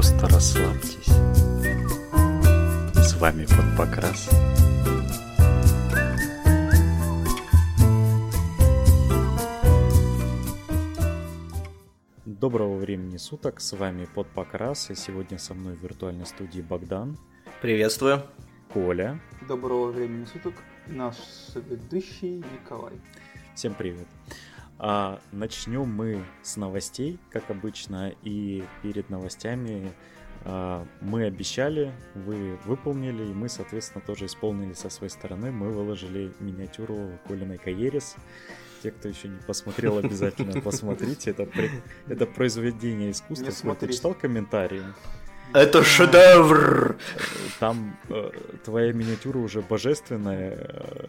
Просто расслабьтесь. С вами под покрас. Доброго времени суток, с вами под покрас, и сегодня со мной в виртуальной студии Богдан. Приветствую. Коля. Доброго времени суток, наш ведущий Николай. Всем привет. А начнем мы с новостей, как обычно, и перед новостями а, мы обещали, вы выполнили, и мы, соответственно, тоже исполнили со своей стороны. Мы выложили миниатюру Колиной Каерис. Те, кто еще не посмотрел, обязательно посмотрите. Это, при... это произведение искусства. Ты читал комментарии? Это шедевр! Там э, твоя миниатюра уже божественная, э,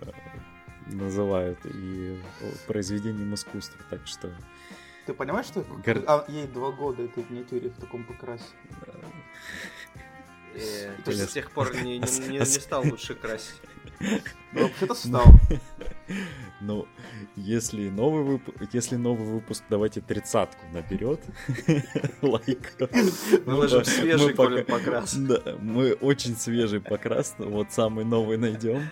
называют и произведением искусства, так что... Ты понимаешь, что Гор... а, ей два года этой миниатюре в таком покрасе? Э, то есть с тех пор не, не, не, не стал лучше красить. Ну, вообще-то стал. Ну, если новый, выпуск, если новый выпуск, давайте тридцатку наберет лайк. Выложим свежий покрас. Да, мы очень свежий покрас, вот самый новый найдем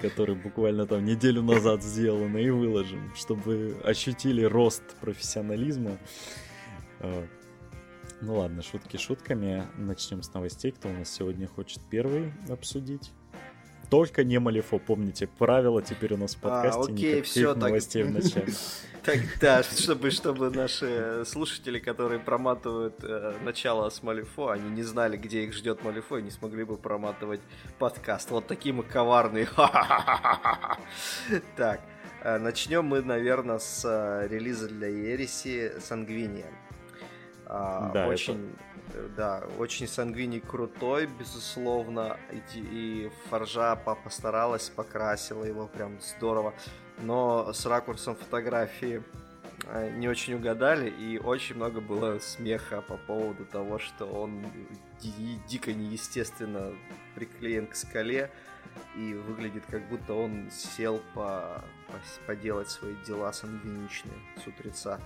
который буквально там неделю назад сделан, и выложим, чтобы ощутили рост профессионализма. А, ну ладно, шутки шутками. Начнем с новостей. Кто у нас сегодня хочет первый обсудить? Только не Малифо, помните, правила теперь у нас в а, подкасте, а, окей, все, новостей так... в начале. Тогда, чтобы, чтобы наши слушатели, которые проматывают э, начало с Малифо, они не знали, где их ждет Малифо, и не смогли бы проматывать подкаст. Вот такие мы коварные. Так, э, начнем мы, наверное, с э, релиза для Ереси Сангвиния. А, да, очень, это... да, очень Сангвини крутой, безусловно, и, и Форжа постаралась, покрасила его прям здорово но с ракурсом фотографии э, не очень угадали, и очень много было смеха по поводу того, что он ди- дико неестественно приклеен к скале, и выглядит как будто он сел по, по, поделать свои дела сангвиничные с утреца.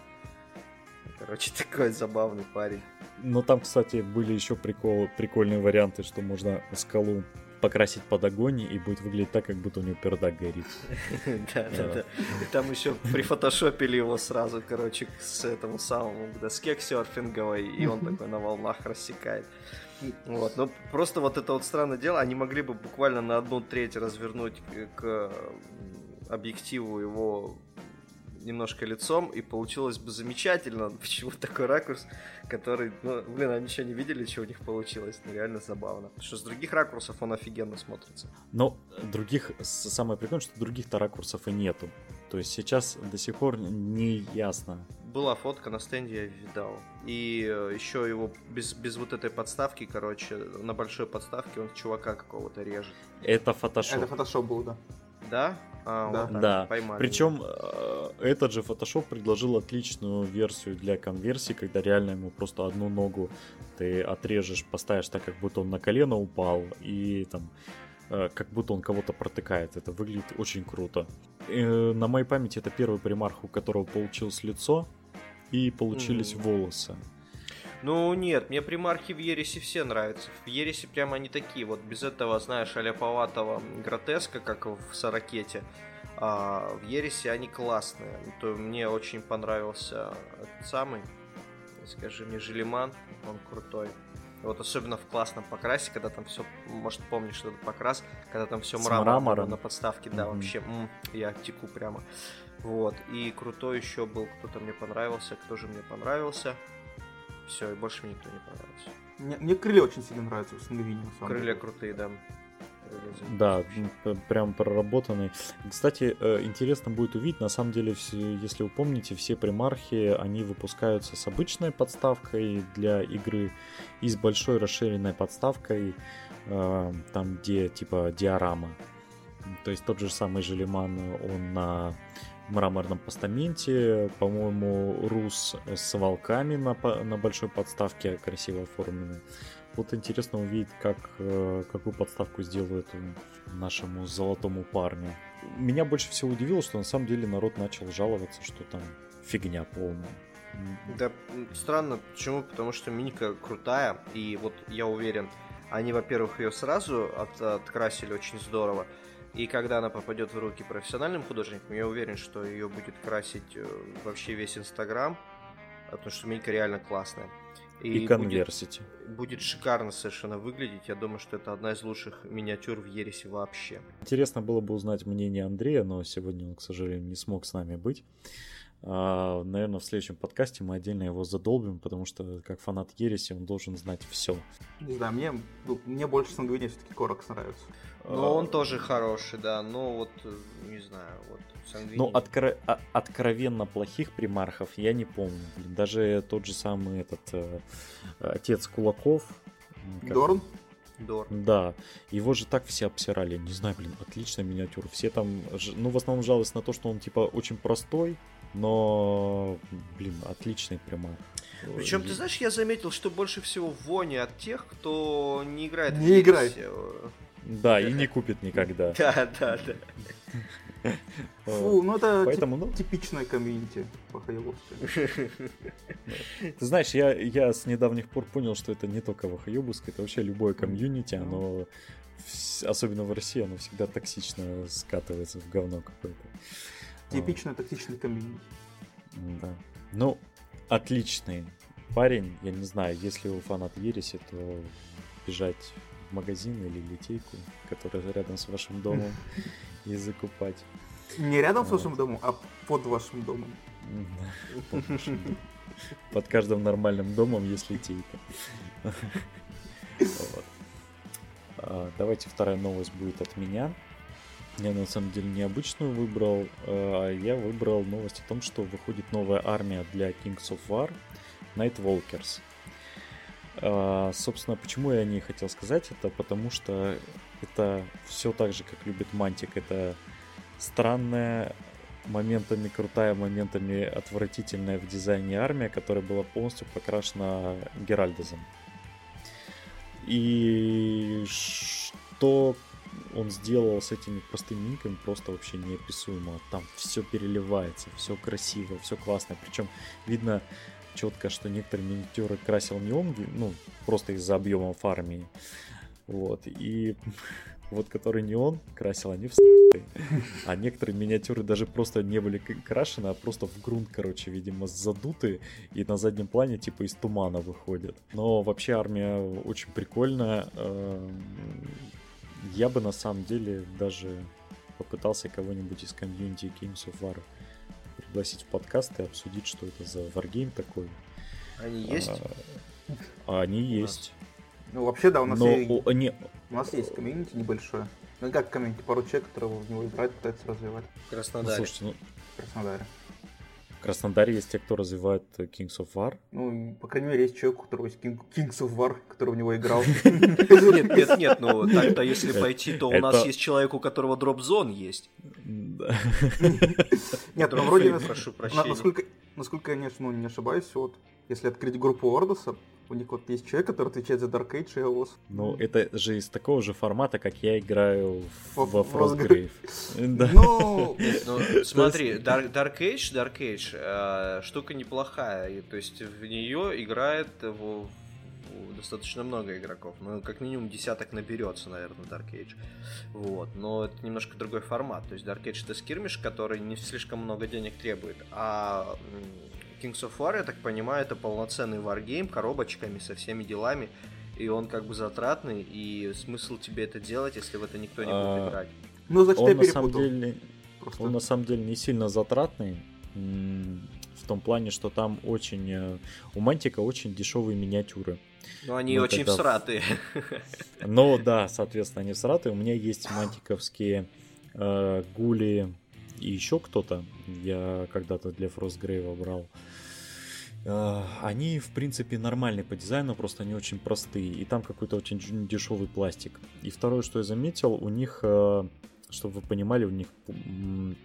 Короче, такой забавный парень. Ну там, кстати, были еще прикол, прикольные варианты, что можно скалу покрасить под огонь и будет выглядеть так, как будто у него пердак горит. Да, да, да. И там еще прифотошопили его сразу, короче, с этому самому доске серфинговой, и он такой на волнах рассекает. Вот, ну просто вот это вот странное дело, они могли бы буквально на одну треть развернуть к объективу его немножко лицом, и получилось бы замечательно. Почему такой ракурс, который, ну, блин, они еще не видели, что у них получилось. Ну, реально забавно. Потому что с других ракурсов он офигенно смотрится. Но других, самое прикольное, что других-то ракурсов и нету. То есть сейчас до сих пор не ясно. Была фотка на стенде, я видал. И э, еще его без, без вот этой подставки, короче, на большой подставке он чувака какого-то режет. Это фотошоп. Это фотошоп был, да. Да? А, да. Вот да. Поймали. Причем э, этот же Photoshop предложил отличную версию для конверсии, когда реально ему просто одну ногу ты отрежешь, поставишь так, как будто он на колено упал, и там э, как будто он кого-то протыкает. Это выглядит очень круто. И, э, на моей памяти это первый примарх, у которого получилось лицо и получились mm. волосы. Ну нет, мне примархи в Ересе все нравятся. В Ересе прямо они такие, вот без этого, знаешь, аляповатого гротеска, как в Саракете. А в Ересе они классные. То мне очень понравился этот самый, скажи мне, Желиман, он крутой. Вот особенно в классном покрасе, когда там все, может помнишь этот покрас, когда там все мрамор на подставке, да, mm-hmm. вообще, м- я теку прямо. Вот, и крутой еще был, кто-то мне понравился, кто же мне понравился. Все, и больше мне никто не понравился. Мне, мне крылья очень сильно нравятся в Сангвине, на самом Крылья деле. крутые, да. Да, прям проработанный. Кстати, э, интересно будет увидеть, на самом деле, если вы помните, все примархи, они выпускаются с обычной подставкой для игры и с большой расширенной подставкой, э, там где типа диорама. То есть тот же самый Желеман, он на мраморном постаменте, по-моему, Рус с волками на, на большой подставке красиво оформлены. Вот интересно увидеть, как, э, какую подставку сделают нашему золотому парню. Меня больше всего удивило, что на самом деле народ начал жаловаться, что там фигня полная. Да, странно. Почему? Потому что миника крутая, и вот я уверен, они, во-первых, ее сразу от, открасили очень здорово, и когда она попадет в руки профессиональным художникам, я уверен, что ее будет красить э, вообще весь Инстаграм, потому что миника реально классная. И, и конверсити. Будет, будет шикарно совершенно выглядеть. Я думаю, что это одна из лучших миниатюр в Ересе вообще. Интересно было бы узнать мнение Андрея, но сегодня он, к сожалению, не смог с нами быть. А, наверное, в следующем подкасте мы отдельно его задолбим, потому что как фанат Ереси он должен знать все. Не знаю, мне, ну, мне больше Сангвини все-таки Коракс нравится. Ну, а... он тоже хороший, да, но вот, не знаю, вот Сангвини... Ну, откро... А, откровенно плохих примархов я не помню. Блин, даже тот же самый этот э, отец Кулаков. Как... Дорн? Дорн. Да, его же так все обсирали. Не знаю, блин, отличная миниатюра. Все там, ну, в основном жаловались на то, что он, типа, очень простой, но, блин, отличный прямо. Причем, ты знаешь, я заметил, что больше всего вони от тех, кто не играет не в играет. Да, и не купит никогда. Да, да, да. Фу, ну это Поэтому, ну... типичная комьюнити по Ты знаешь, я, я с недавних пор понял, что это не только Вахаебовское, это вообще любое комьюнити, оно, особенно в России, оно всегда токсично скатывается в говно какое-то. Типичный токсичный комьюнити. Да. Ну, отличный парень. Я не знаю, если вы фанат Ереси, то бежать в магазин или литейку, которая рядом с вашим домом, и закупать. Не рядом с вашим домом, а под вашим домом. Под каждым нормальным домом есть литейка. А, давайте вторая новость будет от меня. Я на самом деле необычную выбрал, а я выбрал новость о том, что выходит новая армия для Kings of War, Nightwalkers. А, собственно, почему я не хотел сказать это? Потому что это все так же, как любит Мантик. Это странная, моментами крутая, моментами отвратительная в дизайне армия, которая была полностью покрашена Геральдезом. И что он сделал с этими простыми никами просто вообще неописуемо. Там все переливается, все красиво, все классно. Причем видно четко, что некоторые миниатюры красил не он, ну, просто из-за объема фармии. Вот. И вот который не он красил, они в а некоторые миниатюры даже просто не были крашены, а просто в грунт, короче, видимо, задуты, и на заднем плане типа из тумана выходят. Но вообще армия очень прикольная. Я бы на самом деле даже попытался кого-нибудь из комьюнити Kings of War пригласить в подкаст и обсудить, что это за варгейм такой. Они есть? А, они есть. Ну, вообще, да, у нас, Но, есть, о, не... у нас есть комьюнити небольшое. Ну, как комьюнити, пару человек, которые в него играют, пытаются развивать. В Краснодаре. Ну, слушайте, ну... В Краснодаре. Краснодаре есть те, кто развивает Kings of War. Ну, по крайней мере, есть человек, у которого есть King, Kings of War, который в него играл. Нет, нет, нет, ну так-то если пойти, то у нас есть человек, у которого дроп зон есть. Нет, ну вроде, прошу прощения. Насколько я не ошибаюсь, вот если открыть группу Ордоса, у них вот есть человек, который отвечает за Dark Age и AOS. Ну, это же из такого же формата, как я играю во Frostgrave. Да. Ну, ну смотри, Dark, Age, Dark Age, э, штука неплохая. То есть в нее играет в, достаточно много игроков. Ну, как минимум десяток наберется, наверное, Dark Age. Вот. Но это немножко другой формат. То есть Dark Age это скирмиш, который не слишком много денег требует. А Kings of War, я так понимаю, это полноценный варгейм, коробочками, со всеми делами. И он как бы затратный, и смысл тебе это делать, если в это никто не будет а, играть. Ну, значит, он я на самом деле, Он на самом деле не сильно затратный. В том плане, что там очень... Э, у Мантика очень дешевые миниатюры. Ну, они Мы очень тогда... всратые. Ну, да, соответственно, они всратые. У меня есть мантиковские э, гули и еще кто-то. Я когда-то для Фростгрейва брал. Э, они, в принципе, нормальные по дизайну, просто они очень простые. И там какой-то очень дешевый пластик. И второе, что я заметил, у них, э, чтобы вы понимали, у них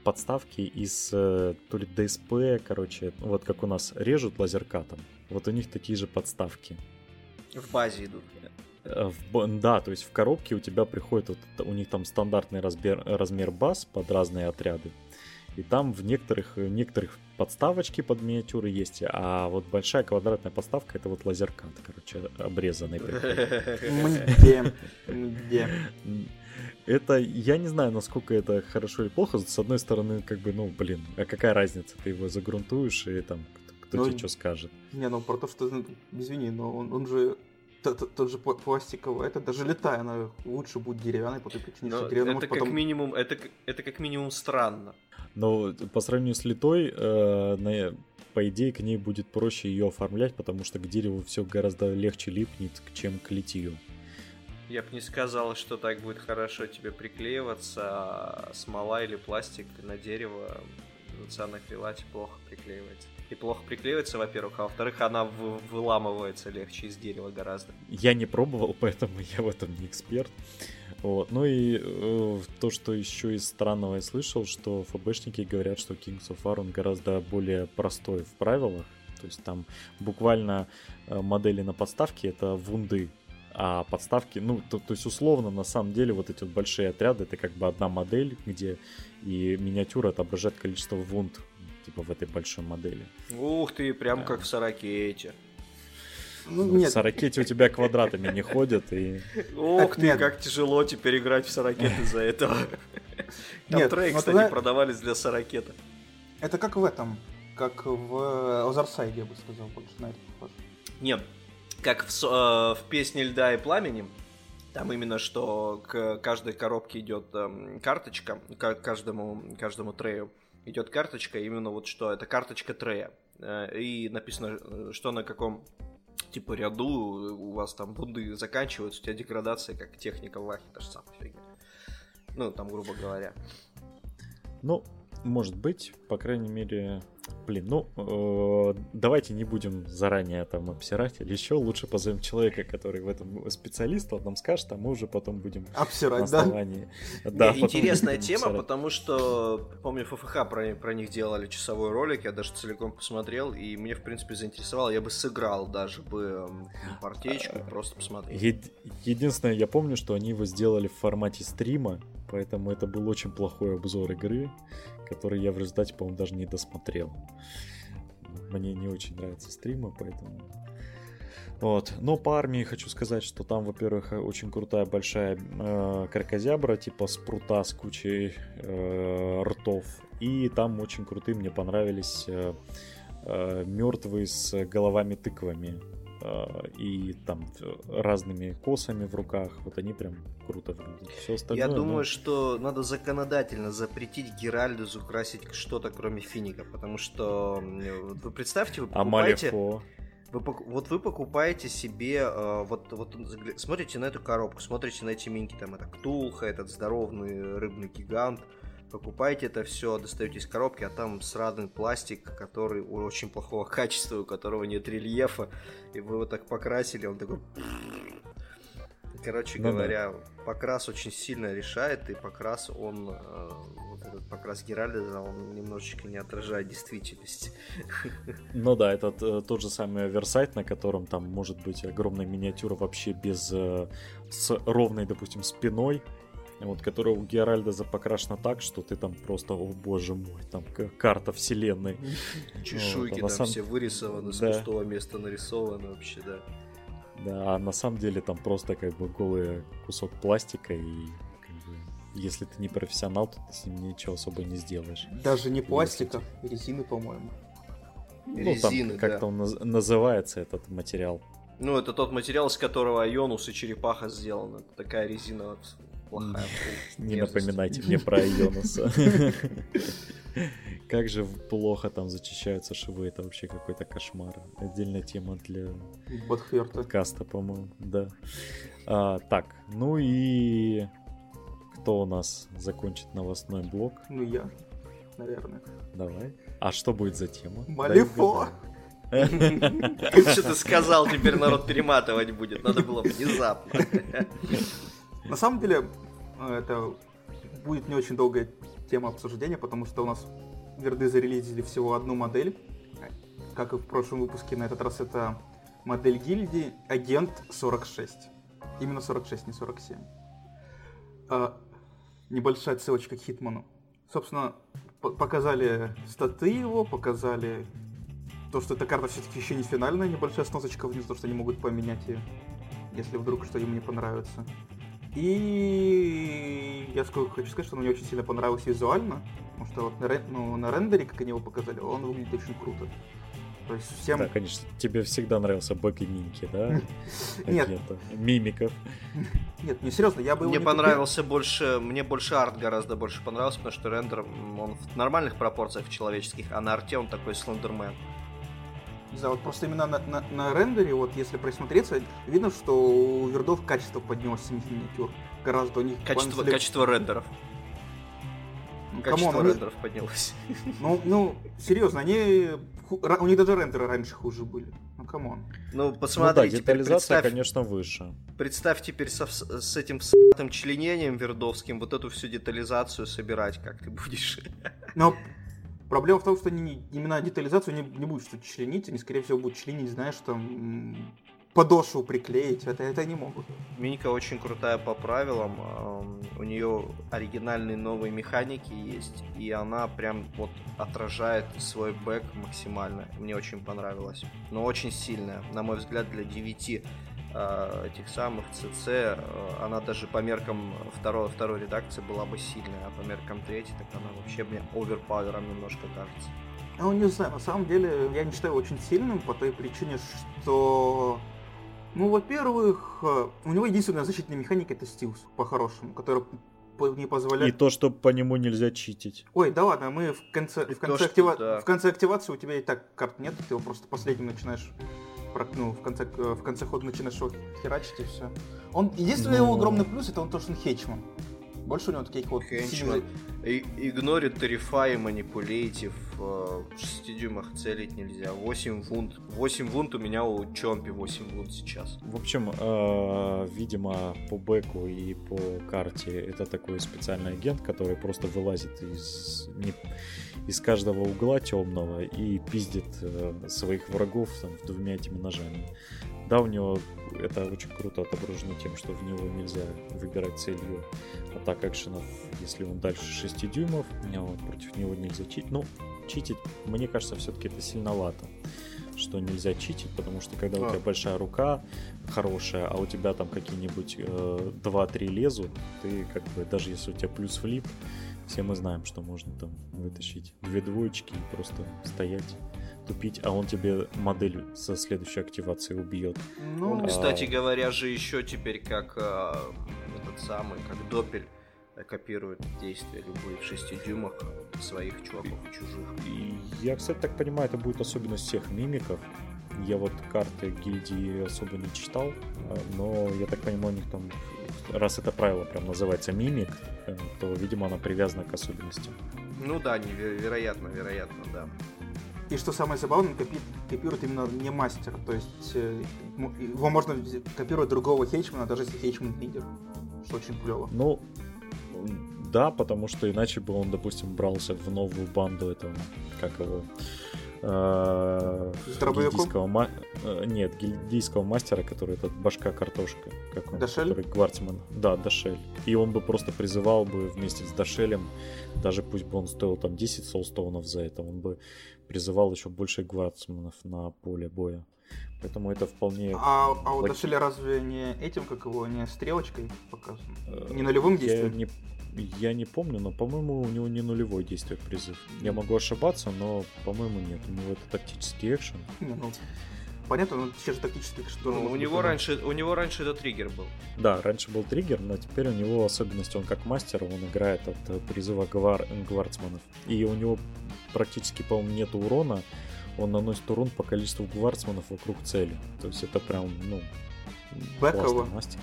подставки из э, то ли DSP, короче, вот как у нас режут лазеркатом. Вот у них такие же подставки. В базе идут. В, да, то есть в коробке у тебя приходит, вот, у них там стандартный размер, размер баз под разные отряды. И там в некоторых, некоторых подставочки под миниатюры есть, а вот большая квадратная подставка это вот лазеркат, короче, обрезанный. Где? Где? Это, я не знаю, насколько это хорошо или плохо. С одной стороны, как бы, ну, блин, а какая разница? Ты его загрунтуешь, и там кто ну, тебе что скажет? Не, ну про то, что, ну, извини, но он, он же тот, тот же пластиковый, это даже летая, она лучше будет деревянной, по той причине, что деревянный это как потом... минимум, это, это как минимум странно. Но по сравнению с литой, э, на, по идее, к ней будет проще ее оформлять, потому что к дереву все гораздо легче липнет, чем к литью. Я бы не сказал, что так будет хорошо тебе приклеиваться, а смола или пластик на дерево на акрилате плохо приклеивается. И плохо приклеивается, во-первых, а во-вторых, она выламывается легче из дерева гораздо. Я не пробовал, поэтому я в этом не эксперт. Вот. Ну и э, то, что еще из странного я слышал, что ФБшники говорят, что Kings of War он гораздо более простой в правилах. То есть там буквально э, модели на подставке это вунды, а подставки, ну, то, то есть условно, на самом деле, вот эти вот большие отряды, это как бы одна модель, где и миниатюра отображает количество вунд, типа в этой большой модели. Ух ты, прям да. как в Сорокете. Ну, ну, нет. В Сорокете у тебя квадратами не ходят и... Ух ты, как тяжело теперь играть в Сорокет из-за этого. Там треи, кстати, продавались для Сорокета. Это как в этом, как в Озарсайде, я бы сказал, больше на это похоже. Нет, как в, э, в песне «Льда и пламени», там именно что к каждой коробке идет э, карточка, к каждому, каждому трею идет карточка, именно вот что это карточка трея. Э, и написано, э, что на каком типа ряду у вас там бунды заканчиваются, у тебя деградация как техника в Вахе, та же самая фигня. Ну, там, грубо говоря. Ну, может быть, по крайней мере, Блин, ну, э, давайте не будем заранее там обсирать, или еще лучше позовем человека, который в этом специалист, он нам скажет, а мы уже потом будем обсирать, да? да Не, интересная тема, обсирать. потому что, помню, ФФХ про, про них делали часовой ролик, я даже целиком посмотрел, и мне, в принципе, заинтересовало, я бы сыграл даже бы партеечку, просто посмотреть. Е- единственное, я помню, что они его сделали в формате стрима, поэтому это был очень плохой обзор игры, который я в результате, по-моему, даже не досмотрел. Мне не очень нравятся стримы, поэтому... Вот. Но по армии хочу сказать, что там, во-первых, очень крутая большая э, кракозябра, типа спрута с кучей э, ртов. И там очень крутые мне понравились э, э, мертвые с головами тыквами. А, и там разными косами в руках. Вот они прям круто выглядят. Все остальное, Я думаю, ну... что надо законодательно запретить Геральдусу красить что-то кроме финика, потому что вы представьте, вы покупаете... А вы, вот вы покупаете себе, э, вот, вот смотрите на эту коробку, смотрите на эти минки, там это Ктулха, этот здоровный рыбный гигант, покупаете это все, достаете из коробки, а там сраный пластик, который очень плохого качества, у которого нет рельефа, и вы его так покрасили, он такой... Короче ну, говоря, да. покрас очень сильно решает, и покрас он, э, вот этот покрас Геральда, он немножечко не отражает действительность. Ну да, это тот же самый оверсайт, на котором там может быть огромная миниатюра вообще без, э, с ровной, допустим, спиной, вот, которая у Геральда запокрашена так, что ты там просто, о боже мой, там карта вселенной. Чешуйки вот, а там сам... все вырисованы, с да. пустого места нарисованы вообще, да. Да, а на самом деле там просто как бы голый кусок пластика и как бы, если ты не профессионал, то ты с ним ничего особо не сделаешь. Даже не пластика, если... резины, по-моему. Ну, Резины, там как-то да. он наз- называется этот материал. Ну, это тот материал, из которого Ионус и черепаха сделаны. Такая резина плохая. Не напоминайте мне про Ионуса. Как же плохо там зачищаются швы, это вообще какой-то кошмар. Отдельная тема для подкаста, по-моему, да. А, так, ну и кто у нас закончит новостной блок? Ну я, наверное. Давай. А что будет за тема? Малифо! Что ты сказал, теперь народ перематывать будет. Надо было внезапно. На самом деле, э, это будет не очень долгая тема обсуждения, потому что у нас верды зарелизили всего одну модель. Как и в прошлом выпуске, на этот раз это модель гильдии Агент 46. Именно 46, не 47. А, небольшая ссылочка к Хитману. собственно, показали статы его, показали то, что эта карта все-таки еще не финальная, небольшая сносочка внизу, то, что они могут поменять ее, если вдруг что им не понравится. И я сколько хочу сказать, что мне очень сильно понравилось визуально, потому что вот на, ну, на рендере, как они его показали, он выглядит очень круто. То есть всем... Да, конечно, тебе всегда нравился бэк и мимики, да? Нет. Мимиков. Нет, не серьезно, я бы Мне понравился больше, мне больше арт гораздо больше понравился, потому что рендер, он в нормальных пропорциях человеческих, а на арте он такой Slenderman. Не знаю, вот просто именно на, на, на рендере, вот если присмотреться, видно, что у Wyrd ов качество поднялось с миниатюр. Гораздо у них... Качество, качество рендеров. Ну, качество Come on, рендеров они... поднялось. Ну, ну, серьезно, они... У них даже рендеры раньше хуже были. Ну, come on. Ну, посмотри, ну, да, детализация, конечно, выше. Представь теперь со, с этим с***тым членением вердовским вот эту всю детализацию собирать, как ты будешь. Но Проблема в том, что они именно детализацию не, не будут что-то членить, они, скорее всего, будут членить, знаешь, там подошву приклеить, это, это не могут. Миника очень крутая по правилам, у нее оригинальные новые механики есть, и она прям вот отражает свой бэк максимально. Мне очень понравилось. Но очень сильная, на мой взгляд, для 9 э, этих самых CC, э, она даже по меркам второй, второй редакции была бы сильная, а по меркам третьей, так она вообще мне оверпавером немножко кажется. Ну, не знаю, на самом деле, я не считаю очень сильным по той причине, что ну, во-первых, э, у него единственная защитная механика это стилс, по-хорошему, который не позволяет... И то, что по нему нельзя читить. Ой, да ладно, мы в конце, в конце, то, актива... да. в конце активации у тебя и так карт нет, ты его просто последним начинаешь ну, в конце, в конце хода начинаешь его херачить и все. Он, единственный Но... его огромный плюс это он то, что он хечман. Больше у него таких вот... Хенчман. Игнорит тарифа и манипулейтив. В 6 дюймах целить нельзя. 8 вунт. 8 вунт у меня у Чомпи 8 вунт сейчас. В общем, э, видимо, по бэку и по карте это такой специальный агент, который просто вылазит из, из каждого угла темного и пиздит э, своих врагов там, двумя этими ножами. Да, у него это очень круто отображено тем, что в него нельзя выбирать целью атак экшенов, если он дальше 6 дюймов, вот, против него нельзя читить. Ну, читить, мне кажется, все-таки это сильновато что нельзя читить, потому что когда а. у тебя большая рука хорошая, а у тебя там какие-нибудь э, 2-3 лезут, ты как бы, даже если у тебя плюс флип, все мы знаем, что можно там вытащить две двоечки и просто стоять тупить, а он тебе модель со следующей активацией убьет. Ну, он, кстати а... говоря, же еще теперь как э, этот самый, как Допель копирует действия любые в 6 дюймах своих чуваков и чужих. И я, кстати, так понимаю, это будет особенность всех мимиков. Я вот карты гильдии особо не читал, а, но я так понимаю, у них там, раз это правило прям называется мимик, то, видимо, она привязана к особенностям. Ну да, вероятно, вероятно, да. И что самое забавное, копи, копирует именно не мастер. То есть э, его можно копировать другого хейчмана, даже если хейчман лидер. Что очень клево. Ну, да, потому что иначе бы он, допустим, брался в новую банду этого, как его, э, гильдийского ма... Э, нет, гильдийского мастера, который этот башка картошка, как он, Дашель? который Гвартсман. Да, Дашель. И он бы просто призывал бы вместе с Дашелем, даже пусть бы он стоил там 10 солстоунов за это, он бы призывал еще больше гвардсманов на поле боя. Поэтому это вполне... А, а у Дашеля разве не этим, как его, не стрелочкой показано? Э, не нулевым действием? Я не, я не помню, но, по-моему, у него не нулевой действие призыв. Я могу ошибаться, но, по-моему, нет. У него это тактический экшен. Ну, понятно, но сейчас же тактический экшен тоже ну, у него раньше У него раньше это триггер был. Да, раньше был триггер, но теперь у него особенность, он как мастер, он играет от э, призыва гвар... гвардсманов. И у него практически, по-моему, нет урона, он наносит урон по количеству гвардсманов вокруг цели. То есть это прям, ну, Бэково. мастер.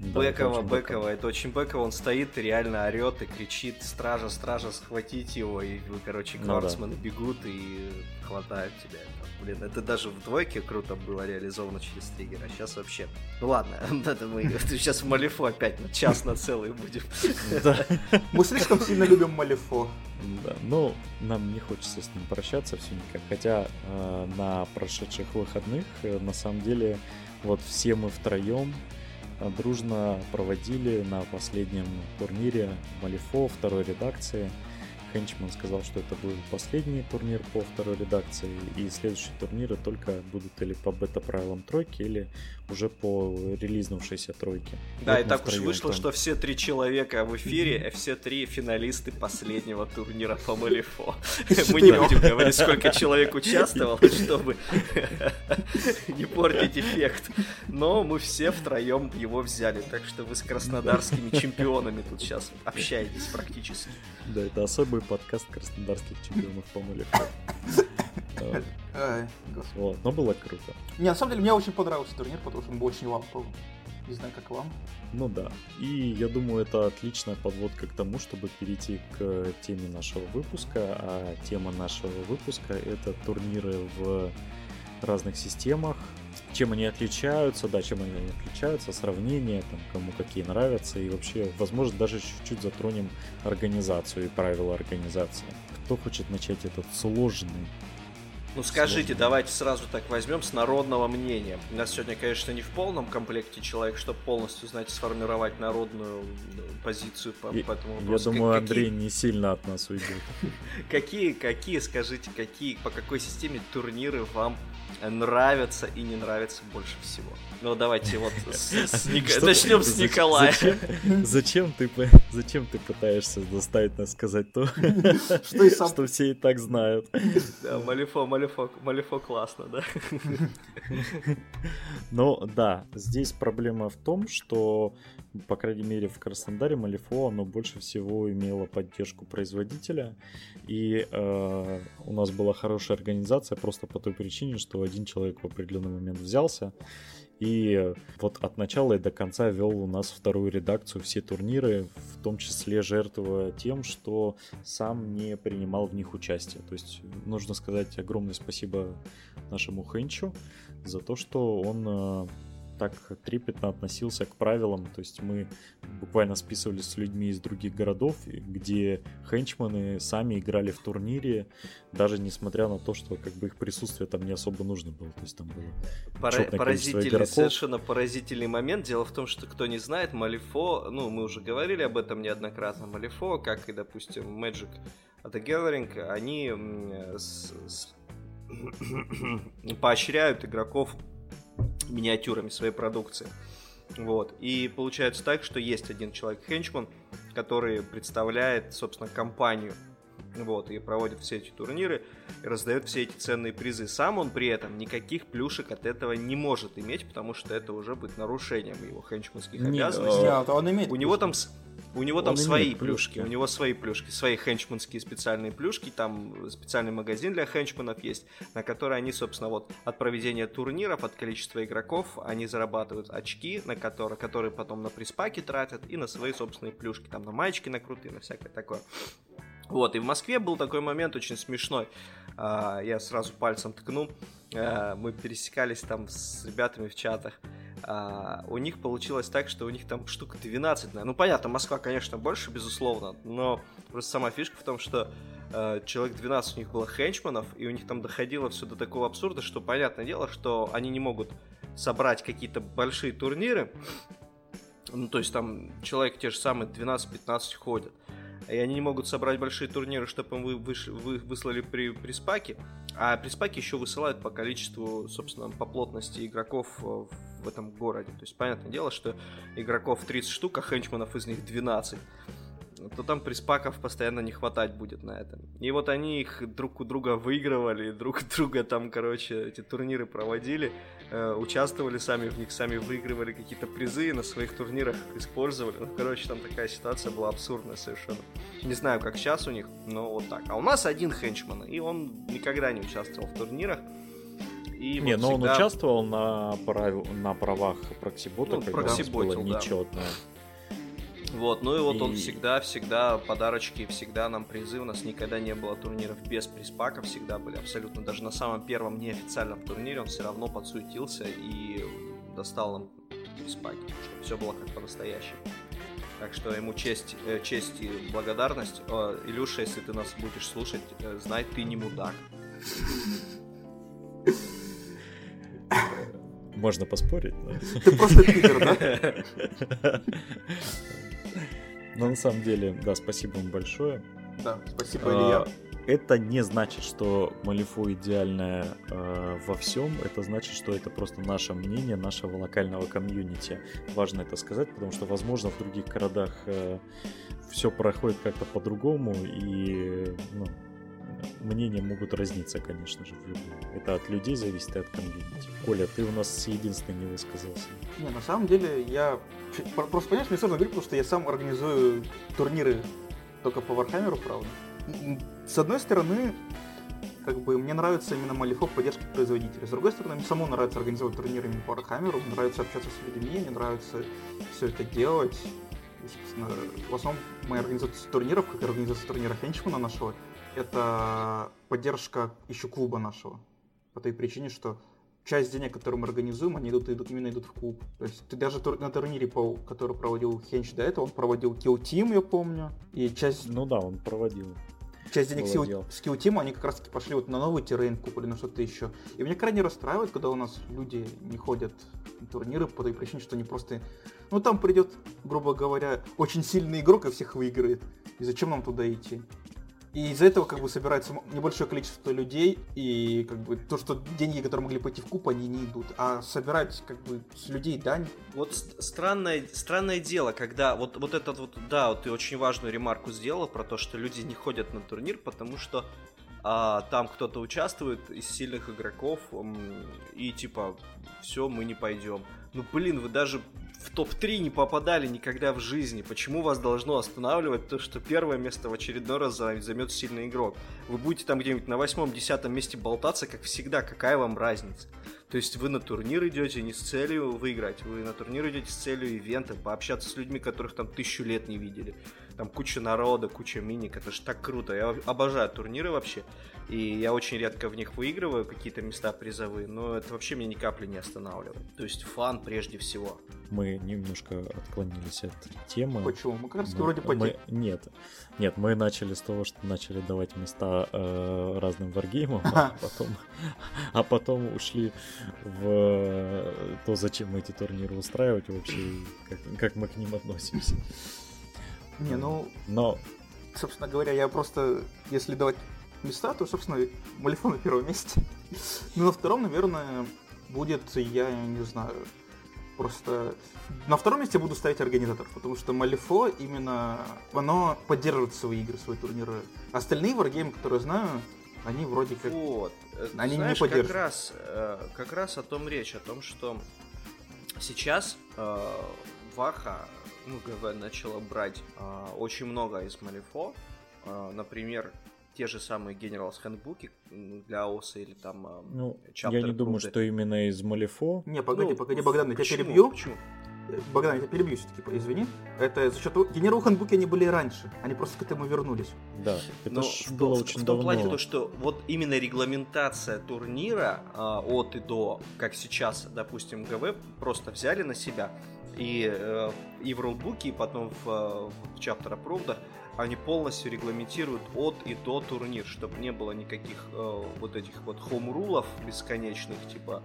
Да, Бекова, Бекова, это очень Бекова, он стоит и реально орет и кричит, стража, стража, схватить его, и вы, короче, кварцманы ну, да. бегут и хватают тебя. Блин, это даже в двойке круто было реализовано через триггер, а сейчас вообще... Ну ладно, это мы сейчас в Малифо опять на час на целый будем. Мы слишком сильно любим Малифо. Да, ну, нам не хочется с ним прощаться все никак. Хотя э, на прошедших выходных, э, на самом деле, вот все мы втроем дружно проводили на последнем турнире Малифо второй редакции. Хенчман сказал, что это будет последний турнир по второй редакции, и следующие турниры только будут или по бета-правилам тройки, или уже по релизнувшейся тройке. Да, вот и так уж вышло, там. что все три человека в эфире, все три финалисты последнего турнира по Малифо. Мы не будем говорить, сколько человек участвовало, чтобы не портить эффект. Но мы все втроем его взяли, так что вы с краснодарскими чемпионами тут сейчас общаетесь практически. Да, это особый подкаст краснодарских чемпионов по Малифо. Вот, но было круто. Не, на самом деле мне очень понравился турнир, потому что он был очень ламповый. Не знаю, как вам. Ну да. И я думаю, это отличная подводка к тому, чтобы перейти к теме нашего выпуска. А тема нашего выпуска это турниры в разных системах. Чем они отличаются, да, чем они отличаются, сравнение, там, кому какие нравятся, и вообще, возможно, даже чуть-чуть затронем организацию и правила организации. Кто хочет начать этот сложный ну скажите, давайте сразу так возьмем с народного мнения. У нас сегодня, конечно, не в полном комплекте человек, чтобы полностью, знаете, сформировать народную позицию по, по этому вопросу. Я думаю, как, Андрей какие... не сильно от нас уйдет. Какие, какие, скажите, какие, по какой системе турниры вам нравятся и не нравятся больше всего? Ну давайте вот начнем с Николая. Зачем ты зачем ты пытаешься заставить нас сказать то, что все и так знают? Да, Малифо, Малифо, Малифо классно, да? Ну да, здесь проблема в том, что по крайней мере в Краснодаре Малифо оно больше всего имело поддержку производителя и э, у нас была хорошая организация просто по той причине, что один человек в определенный момент взялся и вот от начала и до конца вел у нас вторую редакцию все турниры, в том числе жертвуя тем, что сам не принимал в них участие. То есть нужно сказать огромное спасибо нашему Хенчу за то, что он э, так трепетно относился к правилам. То есть мы буквально списывались с людьми из других городов, где хенчманы сами играли в турнире, даже несмотря на то, что как бы их присутствие там не особо нужно было. То есть там было Пора- поразительный, совершенно поразительный момент. Дело в том, что кто не знает, Малифо, ну мы уже говорили об этом неоднократно, Малифо, как и, допустим, Magic The Gathering, они с, с, поощряют игроков миниатюрами своей продукции. Вот. И получается так, что есть один человек-хенчман, который представляет, собственно, компанию. Вот, и проводит все эти турниры, и раздает все эти ценные призы. Сам он при этом никаких плюшек от этого не может иметь, потому что это уже будет нарушением его хенчманских обязанностей. Нет, он имеет У него там у него там свои плюшки. плюшки, у него свои плюшки, свои хенчманские специальные плюшки, там специальный магазин для хенчманов есть, на который они, собственно, вот от проведения турниров, от количества игроков, они зарабатывают очки, на которые, которые потом на приспаки тратят и на свои собственные плюшки, там на маечки на крутые, на всякое такое. Вот, и в Москве был такой момент очень смешной. А, я сразу пальцем ткну. А, мы пересекались там с ребятами в чатах. А, у них получилось так, что у них там штук 12, наверное. Ну, понятно, Москва, конечно, больше, безусловно, но просто сама фишка в том, что человек 12 у них было хенчманов, и у них там доходило все до такого абсурда, что понятное дело, что они не могут собрать какие-то большие турниры, ну, то есть там человек те же самые 12-15 ходят, и они не могут собрать большие турниры, чтобы им вы, вы, вы, выслали при, при спаке, а при спаке еще высылают по количеству, собственно, по плотности игроков э, в этом городе. То есть, понятное дело, что игроков 30 штук, а хенчманов из них 12 то там приспаков постоянно не хватать будет на этом. И вот они их друг у друга выигрывали, друг у друга там, короче, эти турниры проводили, э, участвовали сами в них, сами выигрывали какие-то призы, на своих турнирах использовали. Ну, короче, там такая ситуация была абсурдная совершенно. Не знаю, как сейчас у них, но вот так. А у нас один хенчман, и он никогда не участвовал в турнирах. И не, вот но всегда... он участвовал на, прав... на правах проксибота, ну, когда было да. нечетное. Вот, ну и вот и... он всегда-всегда подарочки, всегда нам призы. У нас никогда не было турниров без приспака, всегда были абсолютно. Даже на самом первом неофициальном турнире он все равно подсуетился и достал нам приспаки, чтобы все было как по-настоящему. Так что ему честь, э, честь и благодарность. Илюша, если ты нас будешь слушать, э, знай, ты не мудак. Можно поспорить, да? Ты просто пидор, да? Но на самом деле, да, спасибо вам большое. Да, спасибо, Илья. А, это не значит, что Малифо идеальная э, во всем. Это значит, что это просто наше мнение нашего локального комьюнити. Важно это сказать, потому что, возможно, в других городах э, все проходит как-то по-другому, и ну, мнения могут разниться, конечно же, в любом. Это от людей зависит и от комьюнити. Коля, ты у нас единственный не высказался. Не, на самом деле я... Просто, понимаешь, мне сложно говорить, потому что я сам организую турниры только по Вархаммеру, правда с одной стороны, как бы мне нравится именно Malifaux в поддержке производителя. С другой стороны, мне самому нравится организовывать турниры по Warhammer, мне нравится общаться с людьми, мне нравится все это делать. И, собственно, в основном моя организация турниров, как и организация турнира Хенчмана нашего, это поддержка еще клуба нашего. По той причине, что часть денег, которые мы организуем, они идут, идут именно идут в клуб. То есть ты даже на турнире, по, который проводил Хенч до этого, он проводил Kill Team, я помню, и часть... Ну да, он проводил часть денег Skill Team, они как раз таки пошли вот на новый террейн купили, на что-то еще. И меня крайне расстраивает, когда у нас люди не ходят на турниры по той причине, что они просто... Ну, там придет, грубо говоря, очень сильный игрок и всех выиграет. И зачем нам туда идти? И из-за этого как бы собирается небольшое количество людей, и как бы то, что деньги, которые могли пойти в куб, они не идут. А собирать как бы с людей дань. Вот странное, странное дело, когда вот, вот этот вот, да, вот ты очень важную ремарку сделал про то, что люди не ходят на турнир, потому что а, там кто-то участвует из сильных игроков, и типа, все, мы не пойдем. Ну блин, вы даже в топ-3 не попадали никогда в жизни. Почему вас должно останавливать то, что первое место в очередной раз займет сильный игрок? Вы будете там где-нибудь на восьмом-десятом месте болтаться, как всегда. Какая вам разница? То есть вы на турнир идете не с целью выиграть, вы на турнир идете с целью ивента, пообщаться с людьми, которых там тысячу лет не видели. Там куча народа, куча миник, это же так круто. Я обожаю турниры вообще. И я очень редко в них выигрываю какие-то места призовые, но это вообще меня ни капли не останавливает. То есть фан прежде всего. Мы немножко отклонились от темы. Почему? Мы как раз мы, вроде по мы, Нет, нет, мы начали с того, что начали давать места э, разным варгеймам, а потом, а потом ушли в то, зачем мы эти турниры устраивать вообще, как, как мы к ним относимся. Не, ну... Но... Собственно говоря, я просто, если давать места, то, собственно, Малифон на первом месте. Ну, на втором, наверное, будет, я не знаю, просто... На втором месте буду ставить организатор, потому что Малифо именно, оно поддерживает свои игры, свои турниры. Остальные варгеймы, которые знаю, они вроде как... Вот. Они Знаешь, не поддерживают. Как раз, э, как раз о том речь, о том, что сейчас э, Ваха, ну, ГВ начала брать э, очень много из Малифо. Например, те же самые General's Handbook для АОСа или там а, Ну, я не думаю, что именно из Малифо. Не, погоди, ну, погоди, Богдан, я тебя перебью. Почему? Э, Богдан, я тебя перебью все-таки, извини. Это за счет General Handbook они были раньше, они просто к этому вернулись. Да, это Но ж было в, очень в том давно. плане то, что вот именно регламентация турнира а, от и до, как сейчас, допустим, ГВ, просто взяли на себя и, э, и в рулбуке, и потом в, в чаптер аппровдах они полностью регламентируют от и до турнир, чтобы не было никаких э, вот этих вот хоум-рулов бесконечных, типа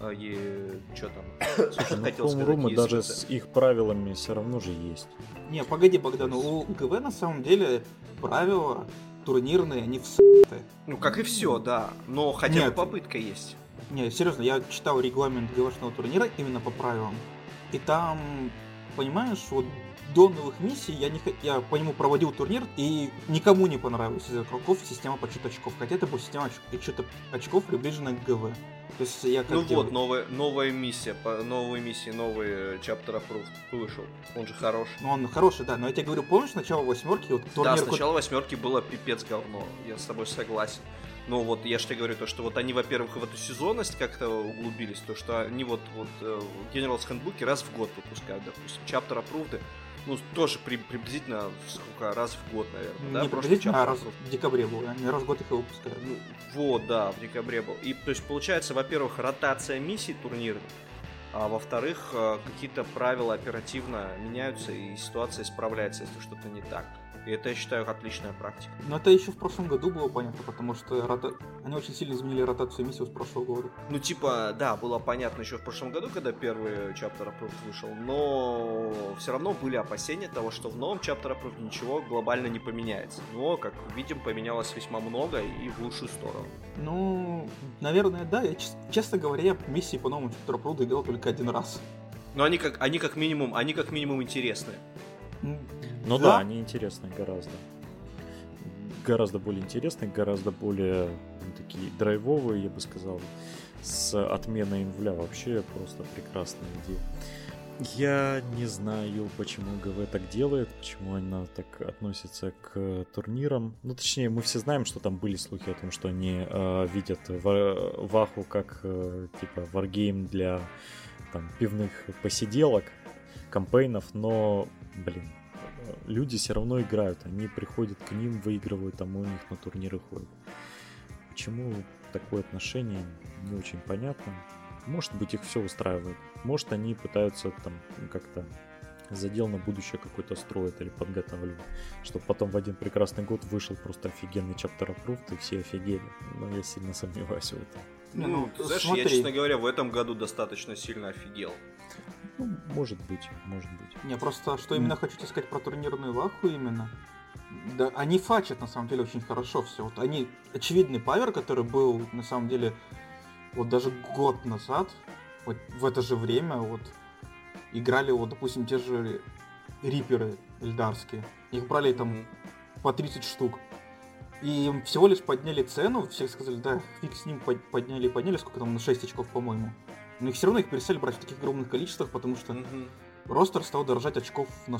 э, и что там? Слушай, ну, хотел сказать, даже с их правилами все равно же есть. Не, погоди, Богдан, у ГВ на самом деле правила турнирные, они все. Ну, как и все, да. Но хотя Нет. бы попытка есть. Не, серьезно, я читал регламент ГВшного турнира именно по правилам. И там, понимаешь, вот до новых миссий я, не, я по нему проводил турнир, и никому не понравилась из игроков система подсчета очков. Хотя это была система подсчета очков, приближенная к ГВ. То есть я ну делаю... вот, новая, новая миссия, по, новые миссии, новый Chapter Approved вышел. Он же хороший. Ну он хороший, да, но я тебе говорю, помнишь начало восьмерки? Вот, турнир... Да, сначала восьмерки было пипец говно, я с тобой согласен. Но вот я же тебе говорю, то, что вот они, во-первых, в эту сезонность как-то углубились, то, что они вот, вот э, General's Handbook раз в год выпускают, допустим, Chapter Approved ну, тоже при, приблизительно сколько раз в год, наверное, да? Не приблизительно, а раз в декабре был, не раз в год их выпускают. Ну, вот, да, в декабре был. И, то есть, получается, во-первых, ротация миссий турнирных, а во-вторых, э, какие-то правила оперативно меняются, и ситуация исправляется, если что-то не так. И это, я считаю, отличная практика. Но это еще в прошлом году было понятно, потому что рота... они очень сильно изменили ротацию миссий с прошлого года. Ну, типа, да, было понятно еще в прошлом году, когда первый Chapter Approved вышел, но все равно были опасения того, что в новом Chapter Approved ничего глобально не поменяется. Но, как видим, поменялось весьма много и в лучшую сторону. Ну, наверное, да. Я, честно говоря, я миссии по новому Chapter Approved играл только один раз. Но они как, они как минимум, они как минимум интересные. Ну да, да они интересные гораздо. Гораздо более интересные, гораздо более ну, такие драйвовые, я бы сказал. С отменой инвля вообще просто прекрасная идея. Я не знаю, почему ГВ так делает, почему она так относится к турнирам. Ну, точнее, мы все знаем, что там были слухи о том, что они э, видят Ваху как э, типа варгейм для там пивных посиделок, кампейнов, но, блин, люди все равно играют, они приходят к ним, выигрывают, там у них на турниры ходят. Почему такое отношение, не очень понятно. Может быть, их все устраивает. Может, они пытаются там как-то задел на будущее какой-то строят или подготавливают, чтобы потом в один прекрасный год вышел просто офигенный чаптер approved и все офигели. Но я сильно сомневаюсь в этом. Ну, ну знаешь, смотри. я, честно говоря, в этом году достаточно сильно офигел. Ну, может быть, может быть. Не, просто что именно хочу тебе сказать про турнирную ваху именно. Да, они фачат на самом деле очень хорошо все. Вот они очевидный павер, который был на самом деле вот даже год назад, вот в это же время, вот играли вот, допустим, те же риперы эльдарские. Их брали там по 30 штук. И им всего лишь подняли цену, все сказали, да, фиг с ним подняли, подняли, сколько там, на 6 очков, по-моему. Но их все равно их перестали брать в таких огромных количествах, потому что mm-hmm. ростер стал дорожать очков на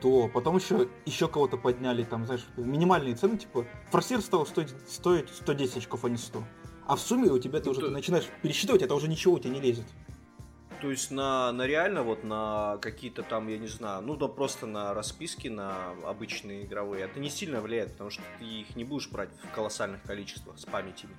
100. Потом еще, еще кого-то подняли, там, знаешь, минимальные цены, типа, форсир стал стоить, стоить 110 очков, а не 100. А в сумме у тебя ты уже ты начинаешь пересчитывать, это уже ничего у тебя не лезет. То есть на, на реально вот на какие-то там, я не знаю, ну да просто на расписки, на обычные игровые, это не сильно влияет, потому что ты их не будешь брать в колоссальных количествах с памятями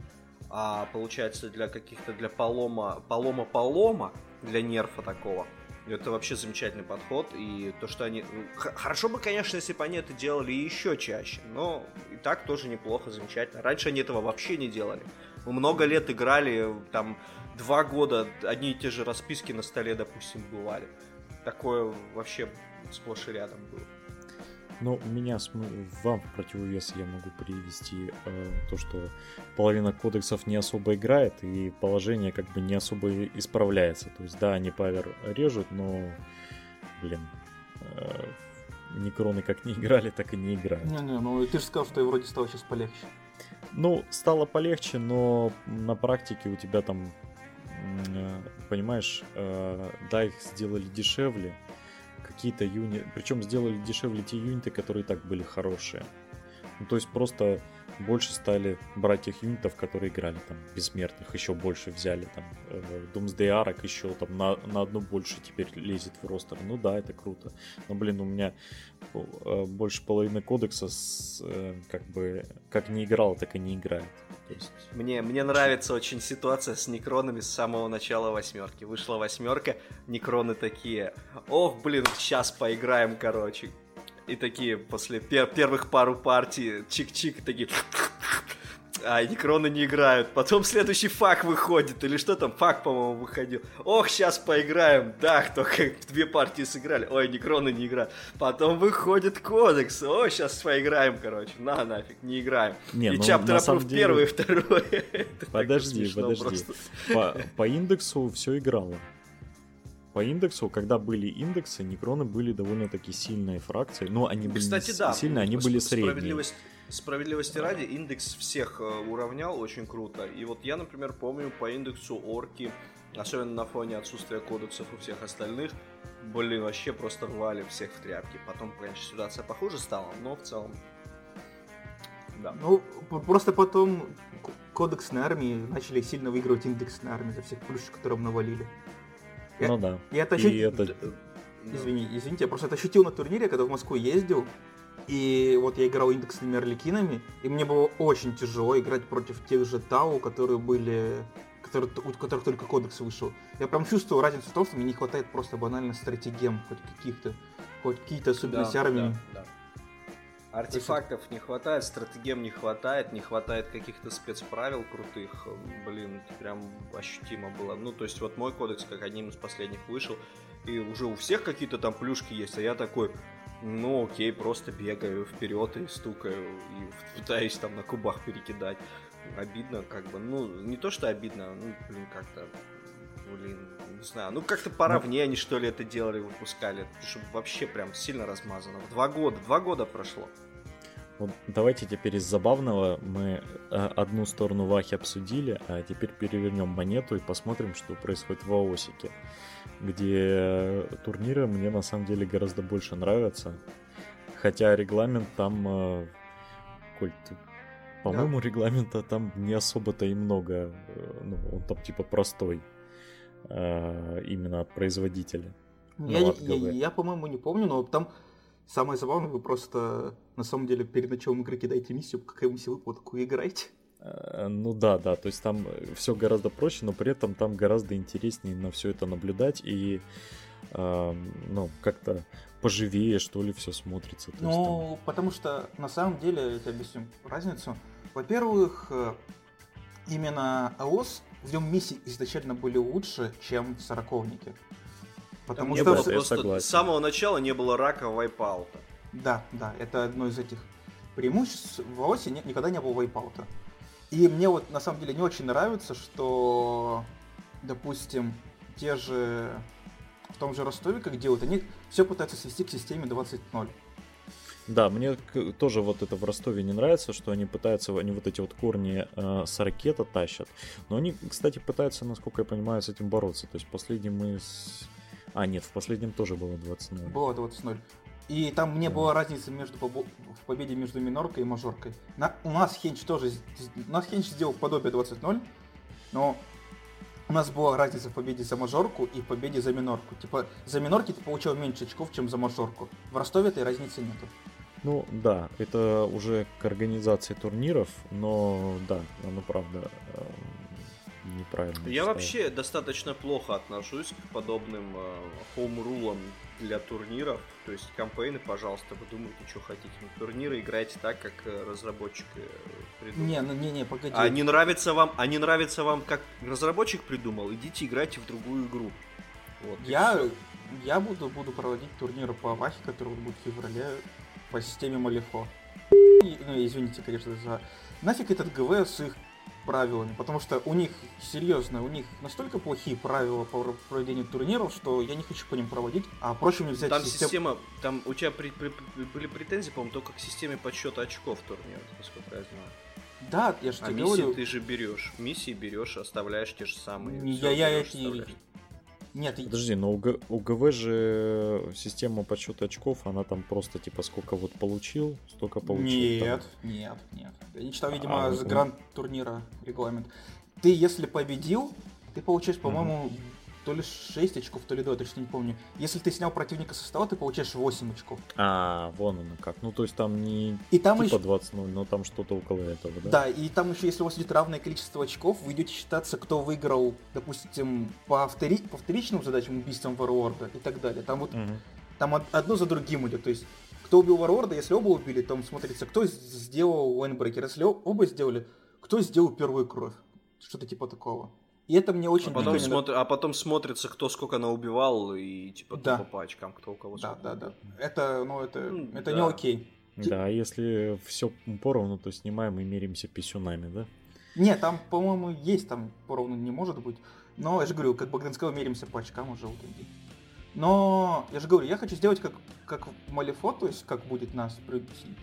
а получается для каких-то, для полома, полома-полома, для нерфа такого, это вообще замечательный подход, и то, что они... Ну, хорошо бы, конечно, если бы они это делали еще чаще, но и так тоже неплохо, замечательно. Раньше они этого вообще не делали. Мы много лет играли, там, два года одни и те же расписки на столе, допустим, бывали. Такое вообще сплошь и рядом было. Но у меня вам в противовес я могу привести э, то, что половина кодексов не особо играет, и положение как бы не особо исправляется. То есть, да, они павер режут, но, блин, э, некроны как не играли, так и не играют. Не-не, ну ты же сказал, что вроде стало сейчас полегче. Ну, стало полегче, но на практике у тебя там, э, понимаешь, э, да, их сделали дешевле, какие-то юниты, причем сделали дешевле те юниты, которые и так были хорошие. Ну, то есть просто больше стали брать тех юнитов, которые играли там бессмертных, еще больше взяли там э, Doomsday Ark еще там на, на одну больше теперь лезет в ростер. Ну да, это круто. Но, блин, у меня э, больше половины кодекса с, э, как бы как не играл, так и не играет. Есть... Мне, мне нравится очень ситуация с некронами с самого начала восьмерки. Вышла восьмерка, некроны такие. Ох, блин, сейчас поиграем, короче и такие после пер первых пару партий чик-чик такие а некроны не играют. Потом следующий фак выходит, или что там, фак, по-моему, выходил. Ох, сейчас поиграем. Да, только две партии сыграли. Ой, некроны не играют. Потом выходит кодекс. О, сейчас поиграем, короче. На, нафиг, не играем. Не, и ну, чаптер деле... первый и второй. Подожди, подожди. По, по индексу все играло по индексу, когда были индексы, некроны были довольно-таки сильные фракции. Но они были Кстати, да, сильные, они были средние. Справедливость, справедливости ради, индекс всех э, уравнял очень круто. И вот я, например, помню по индексу орки, особенно на фоне отсутствия кодексов у всех остальных, блин, вообще просто рвали всех в тряпки. Потом, конечно, ситуация похуже стала, но в целом да. Ну, просто потом кодексные армии начали сильно выигрывать индексные армии за всех плюшек, которые навалили. Ну да. Я это, ощут... это... Извини, извините, я просто это ощутил на турнире, когда в Москву ездил. И вот я играл индексными орликинами, и мне было очень тяжело играть против тех же Тау, которые были которые, у которых только кодекс вышел. Я прям чувствую разницу в том, что мне не хватает просто банально стратегем, хоть каких-то, хоть какие-то особенности да, армии. Да, да. Артефактов не хватает, стратегем не хватает, не хватает каких-то спецправил крутых. Блин, прям ощутимо было. Ну, то есть вот мой кодекс как одним из последних вышел, и уже у всех какие-то там плюшки есть, а я такой, ну окей, просто бегаю вперед и стукаю, и пытаюсь там на кубах перекидать. Обидно, как бы, ну, не то что обидно, ну, блин, как-то, блин, не знаю, ну как-то поровнее они что ли это делали, выпускали, чтобы вообще прям сильно размазано. Два года, два года прошло. Вот давайте теперь из забавного мы э, одну сторону Вахи обсудили, а теперь перевернем монету и посмотрим, что происходит в Аосике, где турниры мне на самом деле гораздо больше нравятся. Хотя регламент там... Э, Коль, ты по-моему, да. регламента там не особо-то и много. Э, ну, он там типа простой. Именно от производителя. Я, ну, я, я, я по-моему, не помню, но там Самое забавное, вы просто на самом деле перед началом игры кидаете миссию, какая миссия выпала, такую играете. Э, ну да, да, то есть там э, все гораздо проще, но при этом там гораздо интереснее на все это наблюдать и э, ну как-то поживее что ли все смотрится. Ну, там... потому что на самом деле, я тебе объясню разницу. Во-первых, э, именно АОС в нем миссии изначально были лучше, чем в Сороковнике. Потому что было просто с самого начала не было рака вайпаута. Да, да, это одно из этих преимуществ. В ОСе никогда не было вайпаута. И мне вот на самом деле не очень нравится, что, допустим, те же в том же Ростове, как делают, они все пытаются свести к системе 20.0. Да, мне тоже вот это в Ростове не нравится, что они пытаются, они вот эти вот корни э, с ракета тащат. Но они, кстати, пытаются, насколько я понимаю, с этим бороться. То есть последний мы с а, нет, в последнем тоже было 20-0. Было 20-0. И там не было разницы между в победе между миноркой и мажоркой. На, у нас Хенч тоже... У нас Хенч сделал подобие 20-0, но у нас была разница в победе за мажорку и в победе за минорку. Типа, за минорки ты получил меньше очков, чем за мажорку. В Ростове этой разницы нету. Ну да, это уже к организации турниров, но да, ну правда, эм, неправильно. Я ставят. вообще достаточно плохо отношусь к подобным э, хоум-рулам для турниров. То есть кампейны, пожалуйста, вы думаете, что хотите. Но турниры играйте так, как э, разработчик э, придумал. Не, ну не, не, погоди. А не нравится вам, а не нравится вам, как разработчик придумал, идите играйте в другую игру. Вот, я, я буду, буду проводить турниры по Авахе, которые будут в феврале по системе Малифо. Ну, извините, конечно, за... Нафиг этот ГВ с их правилами, потому что у них, серьезно, у них настолько плохие правила по проведению турниров, что я не хочу по ним проводить, а проще мне взять Там систем... система, там у тебя при, при, были претензии, по-моему, только к системе подсчета очков турнира, насколько я знаю. Да, я же а тебе миссии ты же берешь, миссии берешь, оставляешь те же самые. Я, я эти нет, Подожди, но у, Г, у ГВ же система подсчета очков, она там просто типа сколько вот получил, столько получил. Нет, там. нет, нет. Я не читал, видимо, а, с гранд турнира регламент. Ты если победил, ты получаешь, по-моему, угу то ли 6 очков, то ли 2, точно не помню. Если ты снял противника со стола, ты получаешь 8 очков. А, вон оно как. Ну, то есть там не и там типа еще... 20 0, но там что-то около этого, да? Да, и там еще, если у вас идет равное количество очков, вы идете считаться, кто выиграл, допустим, по, втори... по вторичным задачам, убийствам Варварда и так далее. Там вот угу. там одно за другим идет. То есть кто убил Варварда, если оба убили, там смотрится, кто сделал Уайнбрекер. Если оба сделали, кто сделал первую кровь. Что-то типа такого. И это мне очень а потом, дико смотр... а потом смотрится, кто сколько наубивал, и типа да. по пачкам, кто у кого Да, да, да. Это, ну, это, ну, это да. не окей. Да, если все поровну, то снимаем и меримся писюнами, да? Не, там, по-моему, есть там поровну не может быть. Но я же говорю, как Богдан сказал, меримся по очкам уже в итоге. Но я же говорю, я хочу сделать как, как в Малифо, то есть как будет нас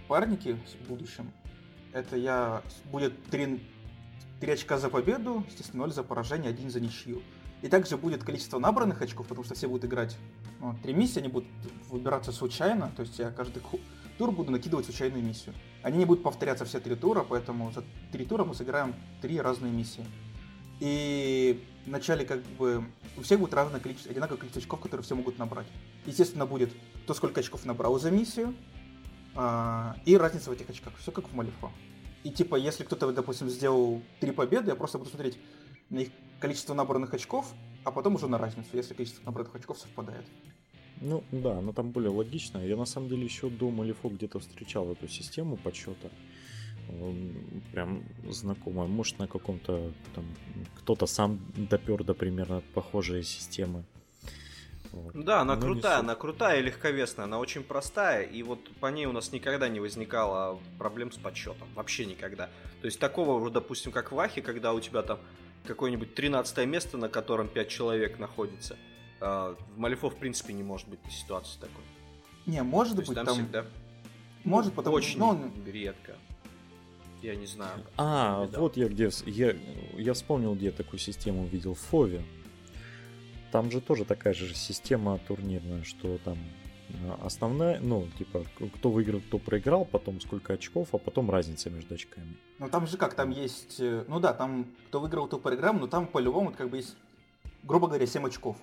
парники в будущем. Это я будет три 3 очка за победу, естественно, 0 за поражение, 1 за ничью. И также будет количество набранных очков, потому что все будут играть ну, 3 миссии, они будут выбираться случайно, то есть я каждый тур буду накидывать случайную миссию. Они не будут повторяться все три тура, поэтому за три тура мы сыграем три разные миссии. И в начале как бы у всех будет разное количество, одинаковое количество очков, которые все могут набрать. Естественно, будет кто сколько очков набрал за миссию, а, и разница в этих очках. Все как в Малифо. И типа, если кто-то, допустим, сделал три победы, я просто буду смотреть на их количество набранных очков, а потом уже на разницу, если количество набранных очков совпадает. Ну да, но там более логично. Я на самом деле еще до Малифо где-то встречал эту систему подсчета. Прям знакомая. Может на каком-то там кто-то сам допер до примерно похожие системы. Вот. Да, она Но крутая, она крутая и легковесная, она очень простая, и вот по ней у нас никогда не возникало проблем с подсчетом, вообще никогда. То есть такого, допустим, как в Ахе, когда у тебя там какое-нибудь 13 место, на котором 5 человек находится, а, в Малифо, в принципе, не может быть ситуации такой. Не, может То быть, там, там всегда... Может, потому Очень ну, он... редко. Я не знаю. А, вот я где... Я, я вспомнил, где такую систему видел. В Фове. Там же тоже такая же система турнирная, что там а, основная, ну, типа, кто выиграл, кто проиграл, потом сколько очков, а потом разница между очками. Ну, там же как, там есть, э, ну да, там кто выиграл, кто проиграл, но там по-любому как бы есть, грубо говоря, 7 очков.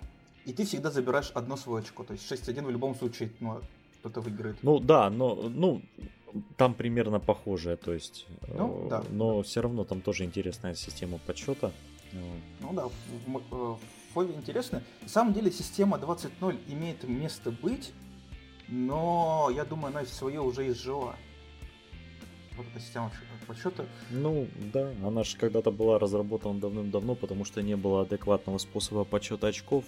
И ты всегда забираешь одно свое очко, то есть 6-1 в любом случае, ну, кто-то выиграет. Ну, да, но, ну, там примерно похожее, то есть, ну, да. но все равно там тоже интересная система подсчета. Ну да, в, в, Фове интересно. На самом деле система 20.0 имеет место быть, но я думаю, она свое уже изжила. Вот эта система подсчета. Ну, да, она же когда-то была разработана давным-давно, потому что не было адекватного способа подсчета очков.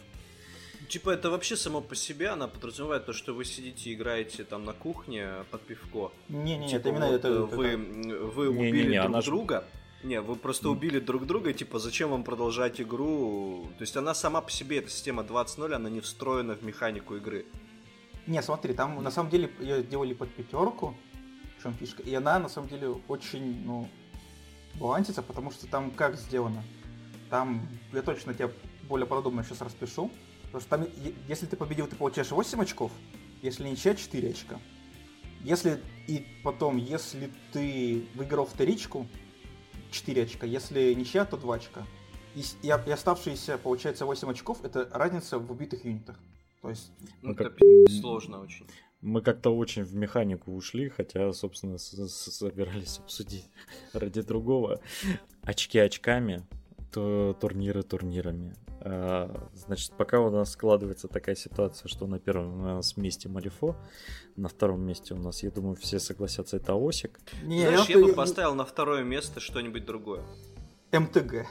Типа это вообще само по себе, она подразумевает то, что вы сидите и играете там на кухне под пивко. Не-не, типа, это именно вот это, вы, это... вы убили не, не, не, друг друга. Ж не, вы просто убили друг друга, типа, зачем вам продолжать игру? То есть она сама по себе, эта система 20.0, она не встроена в механику игры. Не, смотри, там на самом деле ее делали под пятерку, в чем фишка, и она на самом деле очень, ну, балансится, потому что там как сделано? Там, я точно тебе более подробно сейчас распишу, потому что там, если ты победил, ты получаешь 8 очков, если ничья, 4 очка. Если и потом, если ты выиграл вторичку, 4 очка. Если ничья, то 2 очка. И, и, и оставшиеся, получается, 8 очков, это разница в убитых юнитах. То есть... Ну, это как... сложно очень. Мы как-то очень в механику ушли, хотя, собственно, собирались обсудить ради другого. Очки очками, то турниры турнирами. А, значит, пока у нас складывается такая ситуация, что на первом у нас месте Малифо, на втором месте у нас, я думаю, все согласятся, это Осик. Не, Знаешь, я, я бы поставил на второе место что-нибудь другое. МТГ.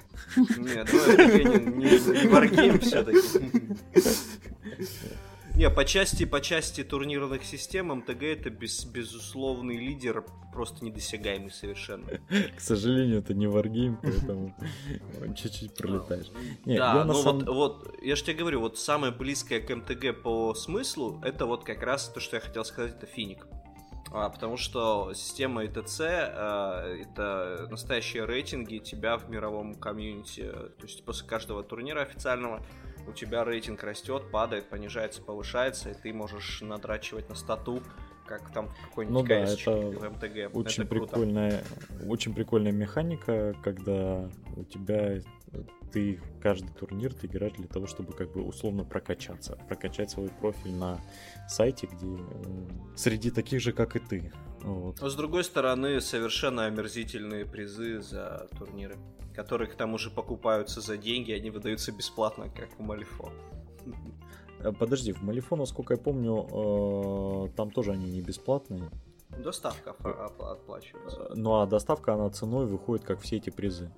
Нет, ну МТГ не, не, не все-таки. Не, по части, по части турнирных систем МТГ это без, безусловный лидер, просто недосягаемый совершенно. К сожалению, это не варгейм, поэтому чуть-чуть пролетаешь. Да, ну самом... вот, вот, я же тебе говорю, вот самое близкое к МТГ по смыслу, это вот как раз то, что я хотел сказать, это Финик. А, потому что система ИТЦ а, это настоящие рейтинги тебя в мировом комьюнити. То есть после каждого турнира официального у тебя рейтинг растет, падает, понижается, повышается, и ты можешь надрачивать на стату, как там какой-нибудь ну, да, это в МТГ. Очень это прикольная, круто. очень прикольная механика, когда у тебя ты каждый турнир ты играешь для того, чтобы как бы условно прокачаться, прокачать свой профиль на сайте, где среди таких же, как и ты. Вот. Но с другой стороны, совершенно омерзительные призы за турниры которые к тому же покупаются за деньги, они выдаются бесплатно, как в Малифо. Э, подожди, в Малифо, насколько я помню, э, там тоже они не бесплатные. Доставка оплачивается. Э, ну а доставка, она ценой выходит, как все эти призы.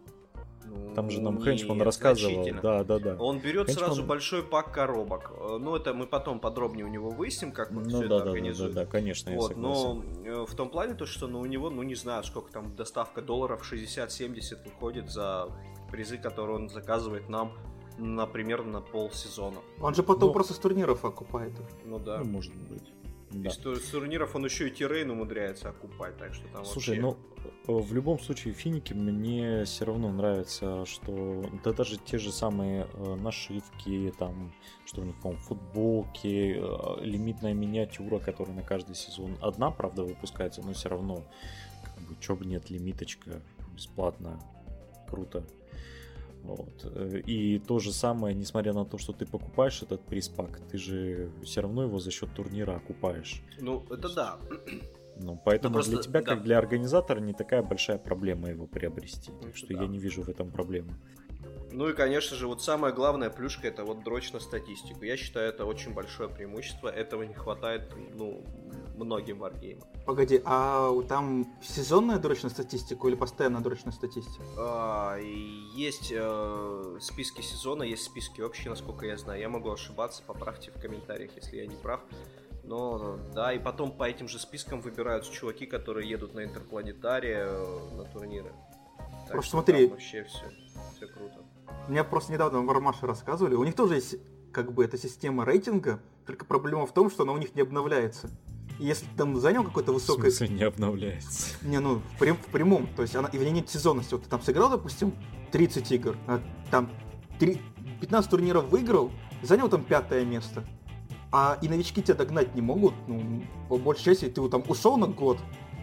Там же нам Хенчман рассказывал. Да, да, да. Он берет Хенчман... сразу большой пак коробок. Ну, это мы потом подробнее у него выясним, как он ну, все да, это да, организует. Да, да, да, конечно, вот, я Но э, в том плане, то, что ну, у него, ну, не знаю, сколько там доставка долларов, 60-70 выходит за призы, которые он заказывает нам например, на полсезона. Он же потом ну, просто с турниров окупает. Ну да. Ну, может быть. Да. Из турниров он еще и Тирейн умудряется окупать, так что там Слушай, вообще... ну в любом случае финики мне все равно нравится, что да даже те же самые э, нашивки, там, что у них, по футболки, э, лимитная миниатюра, которая на каждый сезон одна, правда, выпускается, но все равно, как бы, чё бы нет, лимиточка бесплатно, круто. Вот. Э, и то же самое, несмотря на то, что ты покупаешь этот приспак, ты же все равно его за счет турнира окупаешь. Ну, это да. Ну, поэтому ну, просто, для тебя, да. как для организатора, не такая большая проблема его приобрести. Так что да. я не вижу в этом проблемы. Ну и, конечно же, вот самая главная плюшка это вот дрочь на статистику. Я считаю, это очень большое преимущество. Этого не хватает, ну, многим варгеймам. Погоди, а там сезонная дрочь на статистику или постоянная дрочь на статистику? А, есть э, списки сезона, есть списки общие, насколько я знаю. Я могу ошибаться, поправьте в комментариях, если я не прав. Но да, и потом по этим же спискам выбираются чуваки, которые едут на интерпланетаре э, на турниры. Так Просто смотри. Вообще все, все круто. Мне просто недавно в Вармаше рассказывали, у них тоже есть как бы эта система рейтинга, только проблема в том, что она у них не обновляется. Если ты там занял какой-то высокий... В смысле не обновляется? Не, ну, в, прям, в прямом. То есть она, и в ней нет сезонности. Вот ты там сыграл, допустим, 30 игр, а там 3, 15 турниров выиграл, занял там пятое место. А и новички тебя догнать не могут. Ну, по большей части, ты вот там ушел на год,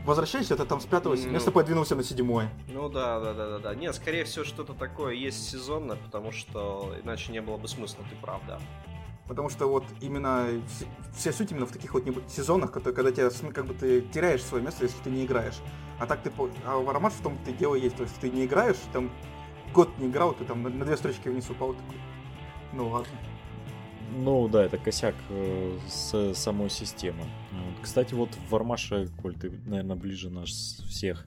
возвращаешься, ты там с пятого ну, места подвинулся на седьмое. Ну да, да, да, да, да. Нет, скорее всего, что-то такое есть сезонно, потому что иначе не было бы смысла, ты прав, да. Потому что вот именно вся суть именно в таких вот сезонах, которые, когда тебя, как бы ты теряешь свое место, если ты не играешь. А так ты, а в Аромат в том-то и дело есть, то есть ты не играешь, там год не играл, ты там на, на две строчки вниз упал такой. Ну ладно. Ну да, это косяк э, с самой системы. Кстати, вот в Вармаше, Коль, ты, наверное, ближе наш всех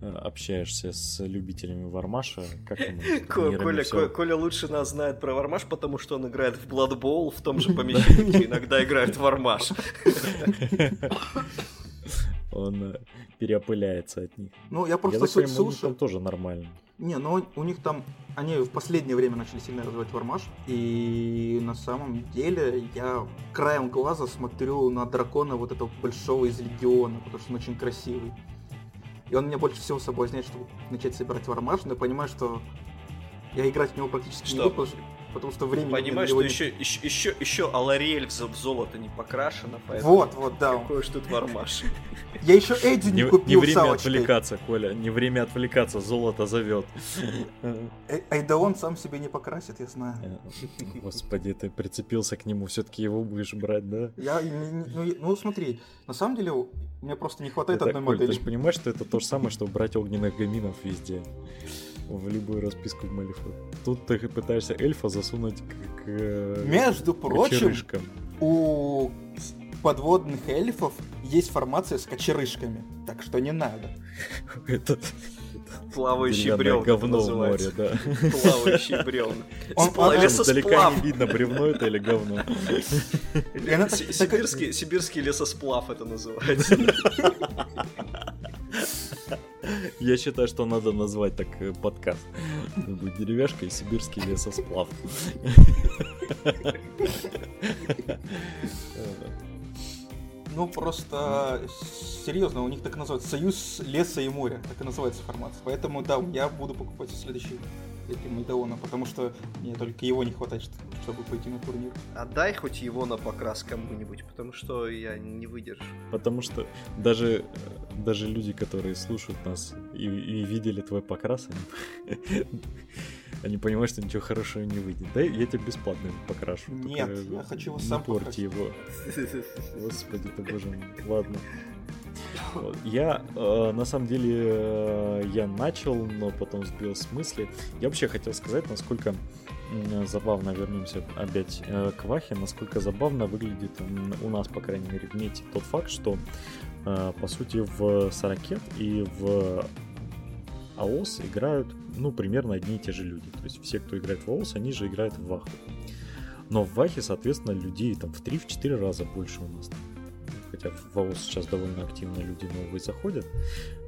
общаешься с любителями Вармаша, как Коля, все... Коля лучше нас знает про Вармаш, потому что он играет в Blood Bowl в том же помещении, где иногда играет Вармаш. Он э, переопыляется от них. Ну, я просто я слушаю. тоже нормально. Не, ну у них там, они в последнее время начали сильно развивать Вармаш, и на самом деле я краем глаза смотрю на дракона вот этого большого из Легиона, потому что он очень красивый. И он меня больше всего соблазняет, чтобы начать собирать Вармаш, но я понимаю, что я играть в него практически что? не буду, потому что времени... Понимаешь, что еще, еще, еще, еще Алариэль в золото не покрашена, поэтому... Вот, вот, да. Какой уж тут вармаш. Я еще Эдди не, купил Не время отвлекаться, Коля, не время отвлекаться, золото зовет. Эй, он сам себе не покрасит, я знаю. Э, господи, ты прицепился к нему, все-таки его будешь брать, да? Я, ну, ну смотри, на самом деле мне просто не хватает одной модели. Ты же понимаешь, что это то же самое, что брать огненных гаминов везде в любую расписку в Малифу. Тут ты пытаешься эльфа засунуть к, к Между прочим, у подводных эльфов есть формация с кочерышками, так что не надо. Это плавающий бревна говно в море, да. Плавающий бревна. Он, Издалека не видно, бревно это или говно. Сибирский, сибирский лесосплав это называется. Я считаю, что надо назвать так э, подкаст. Деревяшка и сибирский лесосплав. Ну, просто серьезно, у них так называется Союз леса и моря, так и называется формация. Поэтому, да, я буду покупать следующий этим Майдаона, потому что мне только его не хватает, чтобы пойти на турнир. Отдай хоть его на покрас кому-нибудь, потому что я не выдержу. Потому что даже, даже люди, которые слушают нас и, и видели твой покрас, они, они понимают, что ничего хорошего не выйдет. Да, я тебе бесплатно покрашу. Нет, я хочу его сам порти его. Господи ты боже мой. Ладно. Я, э, на самом деле, э, я начал, но потом сбил с мысли. Я вообще хотел сказать, насколько забавно, вернемся опять э, к Вахе, насколько забавно выглядит у нас, по крайней мере, в мете тот факт, что, по сути, в Сорокет и в АОС играют, ну, примерно одни и те же люди. То есть все, кто играет в АОС, они же играют в Ваху. Но в Вахе, соответственно, людей там в 3-4 раза больше у нас хотя в ВАОС сейчас довольно активно люди новые заходят,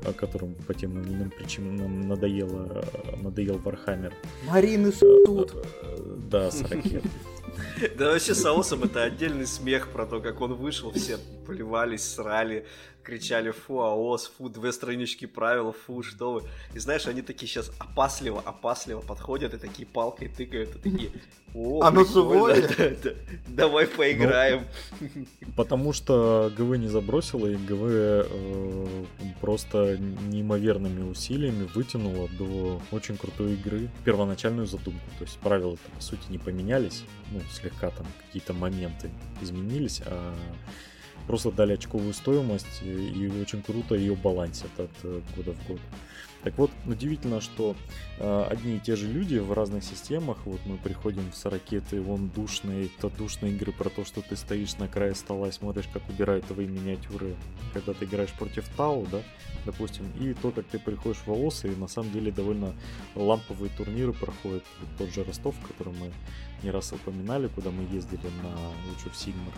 а которым по тем или иным причинам надоело, надоел Вархаммер. Марины тут. Да, с ракет. Да вообще с AoS ом это отдельный смех про то, как он вышел, все поливались, срали, кричали «фу, AoS», «фу, две странички правил», «фу, что вы». И знаешь, они такие сейчас опасливо, опасливо подходят и такие палкой тыкают, и такие «О, Оно живое?» Давай поиграем. Ну, потому что ГВ не забросила, и ГВ э, просто неимоверными усилиями вытянула до очень крутой игры первоначальную задумку. То есть правила по сути не поменялись, ну, слегка там какие-то моменты изменились, а просто дали очковую стоимость и очень круто ее балансят от э, года в год. Так вот, удивительно, что э, одни и те же люди в разных системах, вот мы приходим в сорокеты, вон душные, то душные игры про то, что ты стоишь на крае стола и смотришь, как убирают твои миниатюры, когда ты играешь против Тау, да, допустим, и то, как ты приходишь в ООС, и на самом деле довольно ламповые турниры проходят, тот же Ростов, который мы не раз упоминали, куда мы ездили на лучше в Сигмар.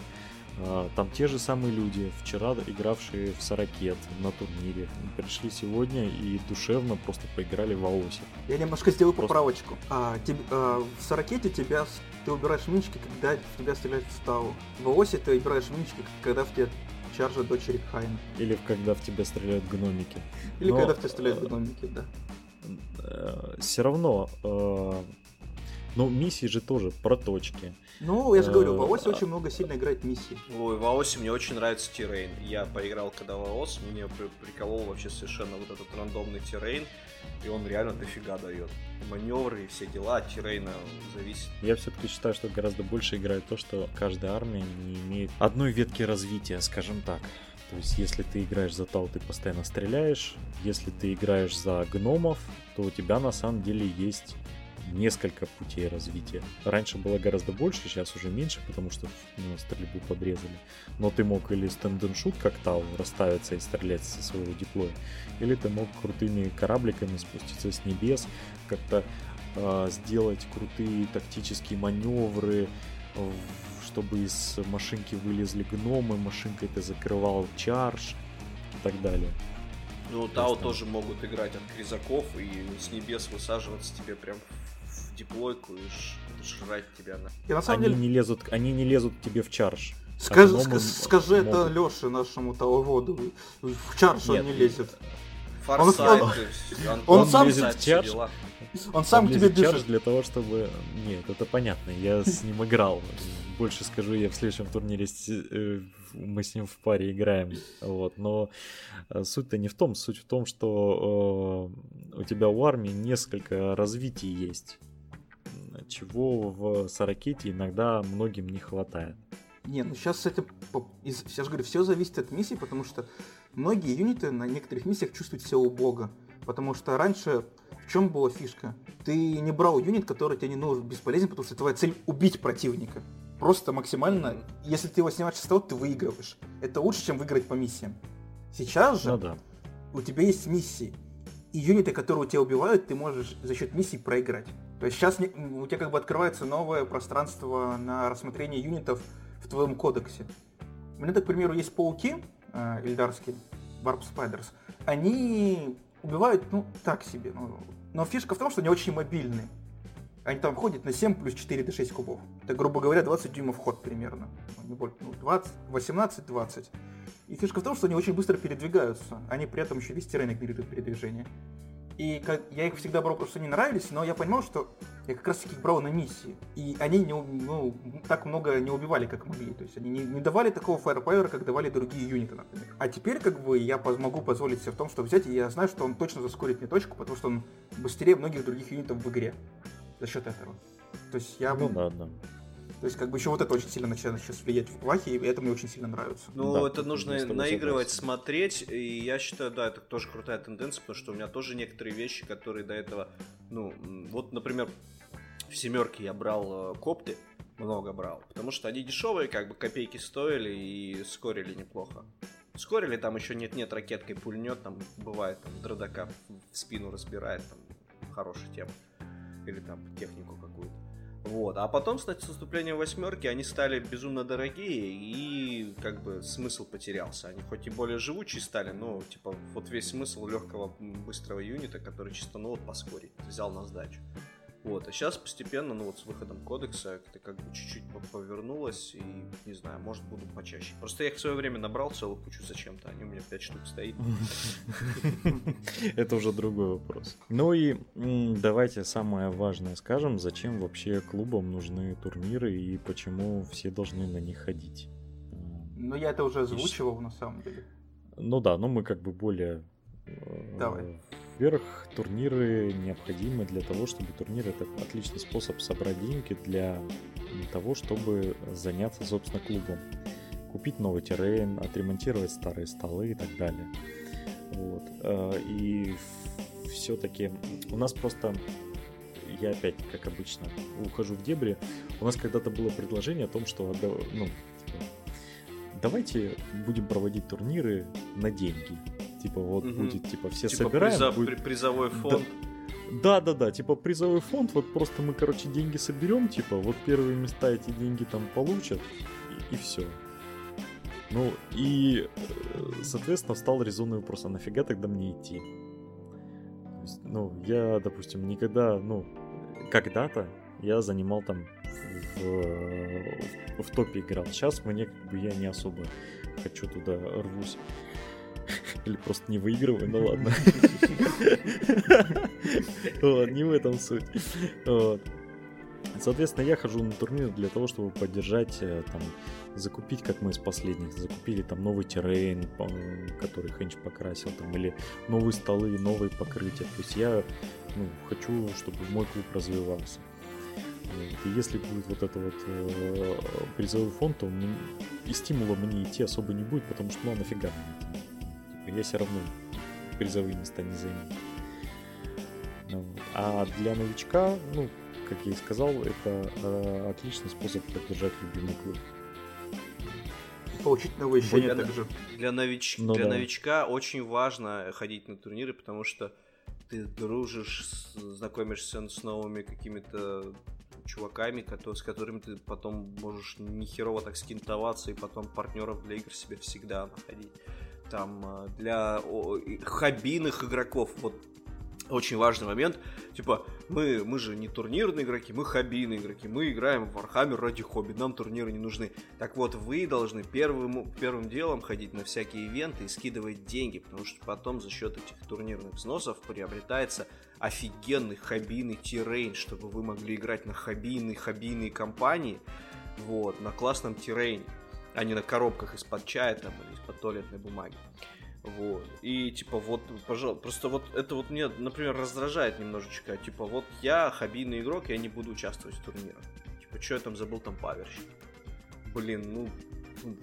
А, там те же самые люди, вчера игравшие в Сорокет на турнире, пришли сегодня и душевно просто поиграли в АОСе. Я немножко сделаю просто... поправочку. А, тебе, а, в Сорокете тебя ты убираешь минички, когда в тебя стреляют в ставу. В АОСе ты убираешь минички, когда в тебя чаржа дочери Хайна. Или когда в тебя стреляют гномики. Или Но, когда в тебя стреляют гномики, да. Э, Все равно э, но миссии же тоже проточки. Ну, я же говорю, в АОСе очень много сильно играет миссий. Ой, в АОСе мне очень нравится террейн. Я поиграл когда в АОС, мне приколол вообще совершенно вот этот рандомный террейн, и он реально дофига дает. Маневры и все дела от террейна зависит. Я все-таки считаю, что гораздо больше играет то, что каждая армия не имеет одной ветки развития, скажем так. То есть, если ты играешь за Тау, ты постоянно стреляешь. Если ты играешь за гномов, то у тебя на самом деле есть несколько путей развития. Раньше было гораздо больше, сейчас уже меньше, потому что ну, стрельбу подрезали. Но ты мог или стенденшут как Тау расставиться и стрелять со своего диплоя, или ты мог крутыми корабликами спуститься с небес, как-то э, сделать крутые тактические маневры, чтобы из машинки вылезли гномы, машинкой ты закрывал чарж и так далее. Ну, Тау тоже могут играть от кризаков и с небес высаживаться тебе прям в диплойку и жрать тебя на. И на самом они деле... не лезут, они не лезут тебе в чарж. Скажи, ск- скажи могут... это Леше, нашему таловоду. В чарж Нет, он не лезет. Форсайт, он, он, он, он сам лезет в чарж. Он сам он тебе бежит. для того, чтобы... Нет, это понятно, я с ним играл. Больше скажу, я в следующем турнире э, мы с ним в паре играем. Вот. Но э, суть-то не в том. Суть в том, что э, у тебя у армии несколько развитий есть. Чего в Саракете иногда многим не хватает. Не, ну сейчас это, я же говорю, все зависит от миссии, потому что многие юниты на некоторых миссиях чувствуют себя убого. Потому что раньше в чем была фишка? Ты не брал юнит, который тебе не нужен, бесполезен, потому что твоя цель убить противника. Просто максимально, если ты его снимаешь с того, ты выигрываешь. Это лучше, чем выиграть по миссиям. Сейчас же ну, да. у тебя есть миссии. И юниты, которые тебя убивают, ты можешь за счет миссий проиграть. То есть сейчас у тебя как бы открывается новое пространство на рассмотрение юнитов в твоем кодексе. У меня, так, к примеру, есть пауки э, ильдарские, Warp Spiders. Они убивают, ну, так себе. Ну, но фишка в том, что они очень мобильны. Они там ходят на 7 плюс 4 до 6 кубов. Это, грубо говоря, 20 дюймов ход примерно. Ну, 18-20. И фишка в том, что они очень быстро передвигаются. Они при этом еще весь террен игнорируют передвижение. И как, я их всегда брал, потому что они нравились, но я понимал, что я как раз таки их брал на миссии. И они не, ну, так много не убивали, как могли. То есть они не, не давали такого фаерпауэра, как давали другие юниты, например. А теперь как бы я могу позволить себе в том, что взять, и я знаю, что он точно заскорит мне точку, потому что он быстрее многих других юнитов в игре. За счет этого. То есть я... Ну да, да. То есть, как бы еще вот это очень сильно начинает сейчас влиять в плахе, и это мне очень сильно нравится. Ну, да, это нужно наигрывать, смотреть, и я считаю, да, это тоже крутая тенденция, потому что у меня тоже некоторые вещи, которые до этого, ну, вот, например, в семерке я брал э, копты, много брал, потому что они дешевые, как бы копейки стоили и скорили неплохо. Скорили там еще нет-нет, ракеткой пульнет, там бывает, там дродака в спину разбирает, там хорошая тема. Или там технику какую-то. Вот. А потом, с наступлением восьмерки они стали безумно дорогие, и как бы смысл потерялся. Они хоть и более живучие стали, но типа вот весь смысл легкого быстрого юнита, который чисто ну вот поскорить, взял на сдачу. Вот, а сейчас постепенно, ну вот с выходом кодекса, это как бы чуть-чуть повернулось, и, не знаю, может буду почаще. Просто я их в свое время набрал целую кучу зачем-то, они у меня 5 штук стоит. Это уже другой вопрос. Ну и давайте самое важное скажем, зачем вообще клубам нужны турниры и почему все должны на них ходить. Ну я это уже озвучивал на самом деле. Ну да, но мы как бы более Давай. Во-первых, турниры необходимы для того, чтобы турнир это отличный способ собрать деньги для того, чтобы заняться, собственно, клубом. Купить новый террейн, отремонтировать старые столы и так далее. Вот. Э, и все-таки у нас просто я опять, как обычно, ухожу в дебри. У нас когда-то было предложение о том, что ну, давайте будем проводить турниры на деньги. Типа вот угу. будет, типа все типа собираем. Приза, будет... Призовой фонд. Да, да, да, типа призовой фонд, вот просто мы, короче, деньги соберем, типа, вот первые места эти деньги там получат, и, и все. Ну, и, э, соответственно, встал резонный вопрос, а нафига тогда мне идти? Есть, ну, я, допустим, никогда, ну, когда-то я занимал там в, в, в топе играл. Сейчас мне как бы я не особо хочу туда рвусь. Или просто не выигрываю, ну ладно. Вот, не в этом суть. Вот. Соответственно, я хожу на турнир для того, чтобы поддержать, э, там, закупить, как мы из последних, закупили там новый террейн, который Хенч покрасил, там, или новые столы, новые покрытия. То есть я ну, хочу, чтобы мой клуб развивался. И если будет вот это вот э, призовой фонд, то и стимула мне идти особо не будет, потому что ну а нафига мне Типа, я все равно призовые места не займу. Ну. А для новичка, ну, как я и сказал, это э, отличный способ поддержать любимый клуб. Получить новые ощущения для, также. Для, нович... ну, для да. новичка очень важно ходить на турниры, потому что ты дружишь, знакомишься с новыми какими-то чуваками, с которыми ты потом можешь нехерово так скинтоваться и потом партнеров для игр себе всегда находить. Там э, для хоббийных игроков, вот очень важный момент. Типа, мы, мы же не турнирные игроки, мы хоббийные игроки. Мы играем в Warhammer ради хобби, нам турниры не нужны. Так вот, вы должны первым, первым делом ходить на всякие ивенты и скидывать деньги, потому что потом за счет этих турнирных взносов приобретается офигенный хоббийный террейн, чтобы вы могли играть на хоббийные хоббийные компании, вот, на классном террейне, а не на коробках из-под чая там или из-под туалетной бумаги. Вот. И типа вот, пожалуйста, просто вот это вот мне, например, раздражает немножечко. Типа вот я хоббийный игрок, я не буду участвовать в турнирах. Типа, что я там забыл там паверщик? Блин, ну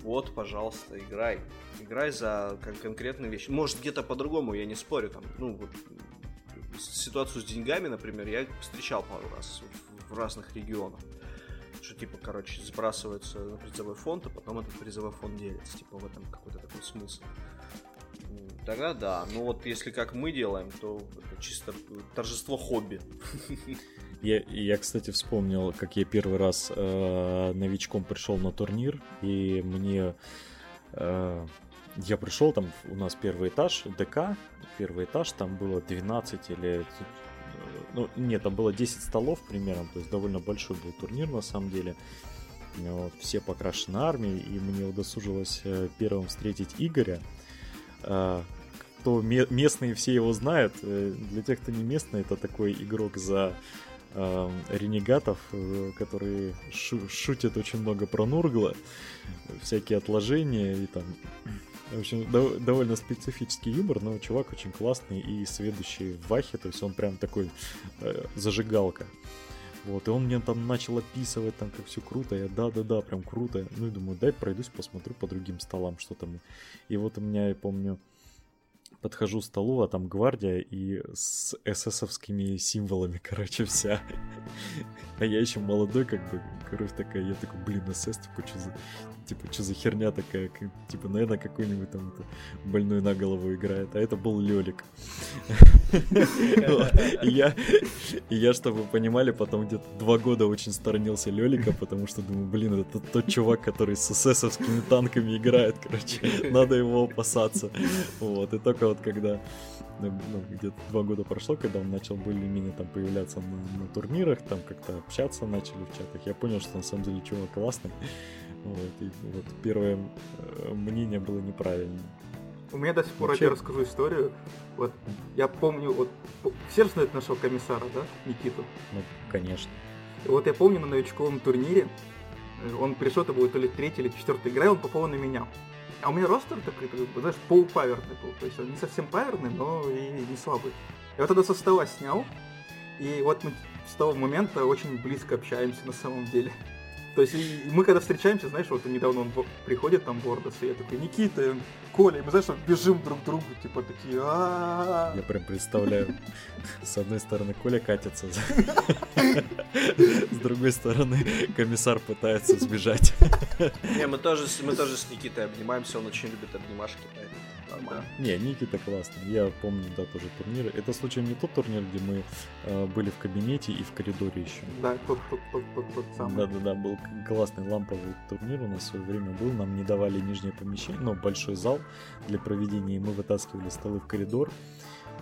вот, пожалуйста, играй. Играй за кон- конкретные вещи. Может, где-то по-другому, я не спорю. Там, ну, вот, ситуацию с деньгами, например, я встречал пару раз в, в разных регионах. Что, типа, короче, сбрасывается на призовой фонд, а потом этот призовой фонд делится. Типа, в этом какой-то такой смысл. Тогда да. Ну вот если как мы делаем, то это чисто торжество хобби. Я, я, кстати, вспомнил, как я первый раз э, новичком пришел на турнир, и мне э, я пришел, там у нас первый этаж, ДК, первый этаж, там было 12 или... Ну, нет, там было 10 столов примерно, то есть довольно большой был турнир на самом деле. Вот, все покрашены армией, и мне удосужилось э, первым встретить Игоря, э, кто местные все его знают. Э, для тех, кто не местный, это такой игрок за э, ренегатов, э, которые шу- шутят очень много про Нургла, всякие отложения и там... В общем, дов- довольно специфический юмор, но чувак очень классный и сведущий в Вахе, то есть он прям такой э, зажигалка. Вот, и он мне там начал описывать, там, как все круто. Я, да-да-да, прям круто. Ну и думаю, дай пройдусь, посмотрю по другим столам, что там. И вот у меня, я помню, подхожу к столу, а там гвардия и с эсэсовскими символами, короче, вся. А я еще молодой, как бы, кровь такая, я такой, блин, эсэс, типа, что за, типа, что за херня такая, типа, наверное, какой-нибудь там это, больной на голову играет, а это был Лёлик. Я, я, чтобы вы понимали, потом где-то два года очень сторонился Лёлика, потому что думаю, блин, это тот чувак, который с эсэсовскими танками играет, короче, надо его опасаться. Вот, и только вот когда ну, ну, где-то два года прошло, когда он начал более-менее там появляться на, на турнирах, там как-то общаться начали в чатах, я понял, что на самом деле чувак классный. Вот, и вот первое э, мнение было неправильным. У меня до сих пор, Вообще... я расскажу историю. Вот я помню, вот все же знают нашего комиссара, да, Никиту? Ну, конечно. И вот я помню на новичковом турнире, э, он пришел, это будет то ли третья или четвертая игра, и он попал на меня. А у меня ростер такой, знаешь, полупаверный был. То есть он не совсем паверный, но и не слабый. Я вот тогда со стола снял, и вот мы с того момента очень близко общаемся на самом деле. То есть мы когда встречаемся, знаешь, вот недавно он приходит там в Ордос, и я такой, Никита, Коля, и мы, знаешь, бежим друг к другу, типа такие, а Я прям представляю, с одной стороны Коля катится, с другой стороны комиссар пытается сбежать. Не, мы тоже, мы тоже с Никитой обнимаемся, он очень любит обнимашки, поэтому. Не, Никита классный. Я помню, да, тоже турниры. Это случайно не тот турнир, где мы э, были в кабинете и в коридоре еще. Да, тот, тот, тот, тот, тот самый. Да, да, да, был классный ламповый турнир у нас в свое время был. Нам не давали нижнее помещение, но большой зал для проведения, и мы вытаскивали столы в коридор.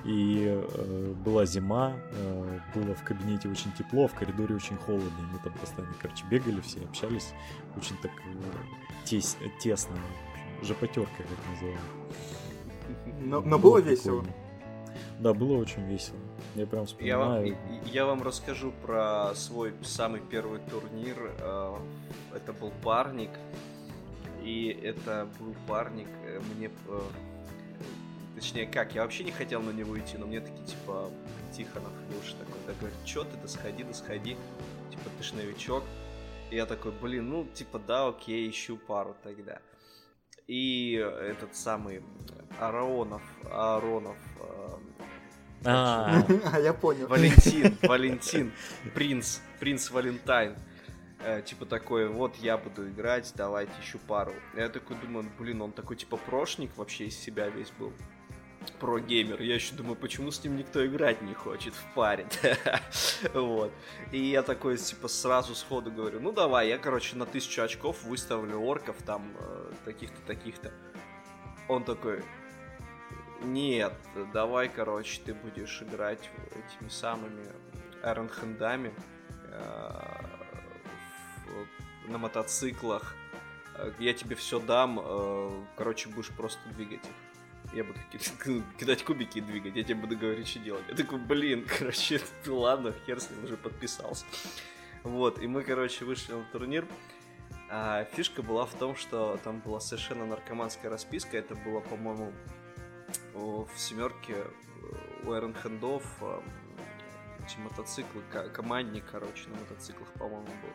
И э, была зима, э, было в кабинете очень тепло, в коридоре очень холодно. И мы там постоянно, короче, бегали все, общались. Очень так э, тес, тесно. Жопотерка, как называют. Но, но было весело. Да, было очень весело. Я прям вспоминаю. Я вам, я вам расскажу про свой самый первый турнир. Э, это был парник. И это был парник. Э, мне... Э, точнее, как, я вообще не хотел на него идти, но мне такие, типа, Тихонов, Леша такой, да говорит, чё ты, да сходи, да сходи. Типа, ты ж новичок. И я такой, блин, ну, типа, да, окей, ищу пару тогда. И этот самый Аронов, Аронов, а, а, я понял. Валентин, Валентин, принц, принц Валентайн. Э, типа такой, вот я буду играть, давайте еще пару. Я такой думаю, блин, он такой типа прошник вообще из себя весь был про геймер. Я еще думаю, почему с ним никто играть не хочет в паре. вот. И я такой, типа, сразу сходу говорю, ну давай, я, короче, на тысячу очков выставлю орков там, э, таких-то, таких-то. Он такой, нет, давай, короче, ты будешь играть этими самыми эрнхендами э, на мотоциклах. Я тебе все дам, э, короче, будешь просто двигать их я буду кидать кубики и двигать, я тебе буду говорить, что делать. Я такой, блин, короче, ладно, хер с ним уже подписался. Вот, и мы, короче, вышли на турнир. А фишка была в том, что там была совершенно наркоманская расписка. Это было, по-моему, в семерке у Эрен Хендов эти мотоциклы, командник, короче, на мотоциклах, по-моему, был.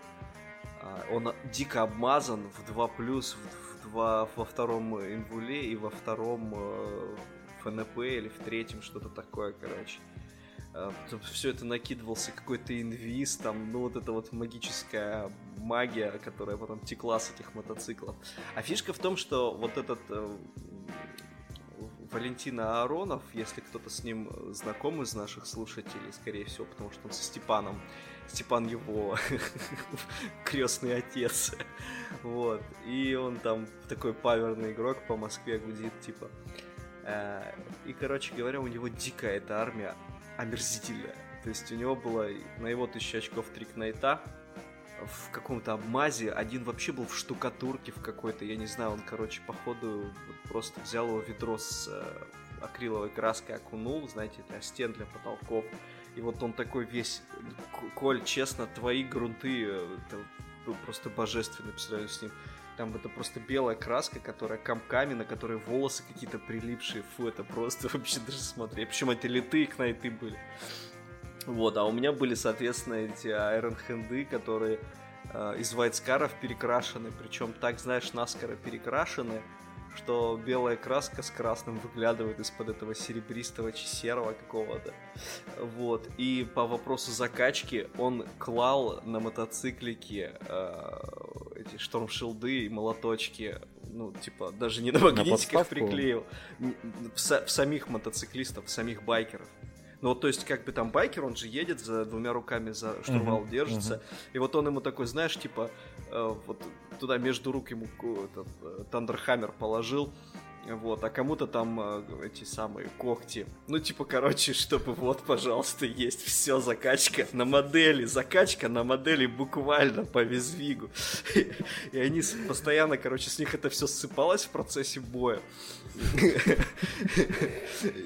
А, он дико обмазан в 2 плюс, в во, во втором инвуле и во втором э, ФНП или в третьем что-то такое, короче. Э, все это накидывался какой-то инвиз, там, ну вот это вот магическая магия, которая потом текла с этих мотоциклов. А фишка в том, что вот этот э, Валентина Аронов, если кто-то с ним знаком из наших слушателей, скорее всего, потому что он со Степаном Степан его крестный отец. вот. И он там такой паверный игрок по Москве гудит, типа. Э, и, короче говоря, у него дикая эта армия омерзительная. То есть у него было на его тысячу очков трикнайта в каком-то обмазе, один вообще был в штукатурке в какой-то, я не знаю, он, короче, походу просто взял его ведро с э, акриловой краской окунул, знаете, для стен, для потолков, и вот он такой весь, Коль, честно, твои грунты, э, это просто божественный по сравнению с ним. Там это просто белая краска, которая комками, на которой волосы какие-то прилипшие. Фу, это просто вообще даже смотреть. Причем эти литые кнайты были. Вот, а у меня были, соответственно, эти Iron Хенды, которые э, из вайтскаров перекрашены. Причем так, знаешь, наскоро перекрашены, что белая краска с красным выглядывает из-под этого серебристого серого какого-то. Вот. И по вопросу закачки он клал на мотоциклике э, эти штормшилды и молоточки. Ну, типа, даже не на магнитиках на приклеил. В, в самих мотоциклистов, в самих байкеров. Ну вот, то есть, как бы там байкер, он же едет за двумя руками за штурвал uh-huh, держится. Uh-huh. И вот он ему такой, знаешь, типа, э, вот туда между рук ему этот э, thunder hammer положил. Вот, а кому-то там э, эти самые когти. Ну, типа, короче, чтобы вот, пожалуйста, есть все закачка на модели. Закачка на модели буквально по WYSIWYG у. И они постоянно, короче, с них это все ссыпалось в процессе боя.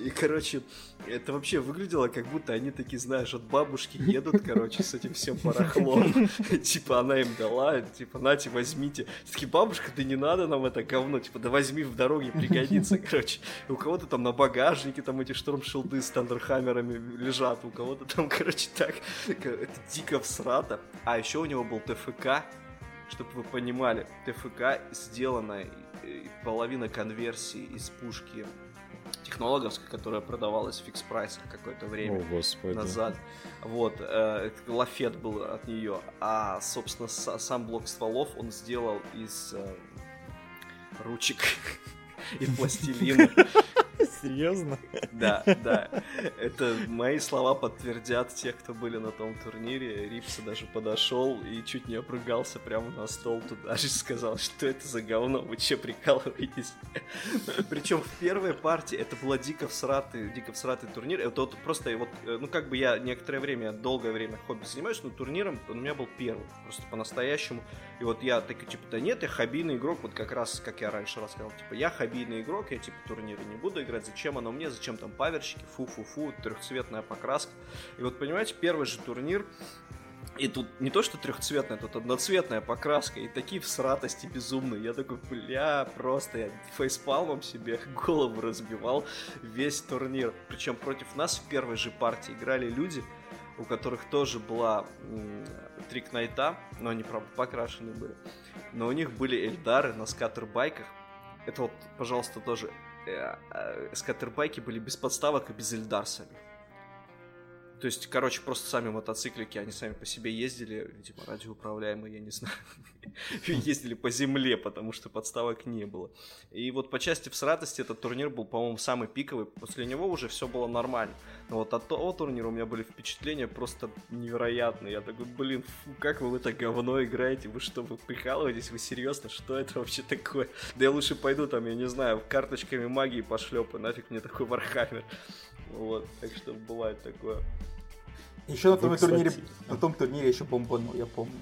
И, короче, это вообще выглядело, как будто они такие, знаешь, от бабушки едут, короче, с этим всем барахлом. Типа, она им дала, типа, нате, возьмите. Такие, бабушка, да не надо нам это говно, типа, да возьми в дороге, пригодится, короче. У кого-то там на багажнике там эти штормшилды с тандерхаммерами лежат, у кого-то там, короче, так, это дико всрато. А еще у него был ТФК, чтобы вы понимали, ТФК сделана половина конверсии из пушки технологовской, которая продавалась в фикс прайсах какое-то время О, Господи. назад. Вот, э, лафет был от нее. А, собственно, с, сам блок стволов он сделал из э, ручек и пластилина. Серьезно? Да, да. Это мои слова подтвердят тех, кто были на том турнире. Рипса даже подошел и чуть не опрыгался прямо на стол туда же сказал, что это за говно, вы че прикалываетесь? Причем в первой партии это была дико всратый, дико всратый турнир. Это вот просто вот, ну как бы я некоторое время, долгое время хобби занимаюсь, но турниром он у меня был первый, просто по-настоящему. И вот я такой, типа, да нет, я хоббийный игрок, вот как раз, как я раньше рассказал, типа, я хоббийный игрок, я типа турниры не буду играть, зачем оно мне, зачем там паверщики, фу-фу-фу, трехцветная покраска. И вот, понимаете, первый же турнир, и тут не то, что трехцветная, тут одноцветная покраска, и такие всратости безумные. Я такой, бля, просто я фейспалмом себе голову разбивал весь турнир. Причем против нас в первой же партии играли люди, у которых тоже была трик найта, но они, правда, покрашены были. Но у них были эльдары на скатербайках. Это вот, пожалуйста, тоже э, э, скатербайки были без подставок и без эльдарсами. То есть, короче, просто сами мотоциклики, они сами по себе ездили, видимо, радиоуправляемые, я не знаю, ездили по земле, потому что подставок не было. И вот по части всратости этот турнир был, по-моему, самый пиковый. После него уже все было нормально. Но вот от того турнира у меня были впечатления просто невероятные. Я такой, блин, фу, как вы в это говно играете? Вы что, вы прикалываетесь? Вы серьезно? Что это вообще такое? Да я лучше пойду там, я не знаю, карточками магии пошлепаю. Нафиг мне такой Вархаммер. Вот, так что бывает такое. Еще на том, Вы, турнире, кстати... на том турнире еще бомбанул, я помню.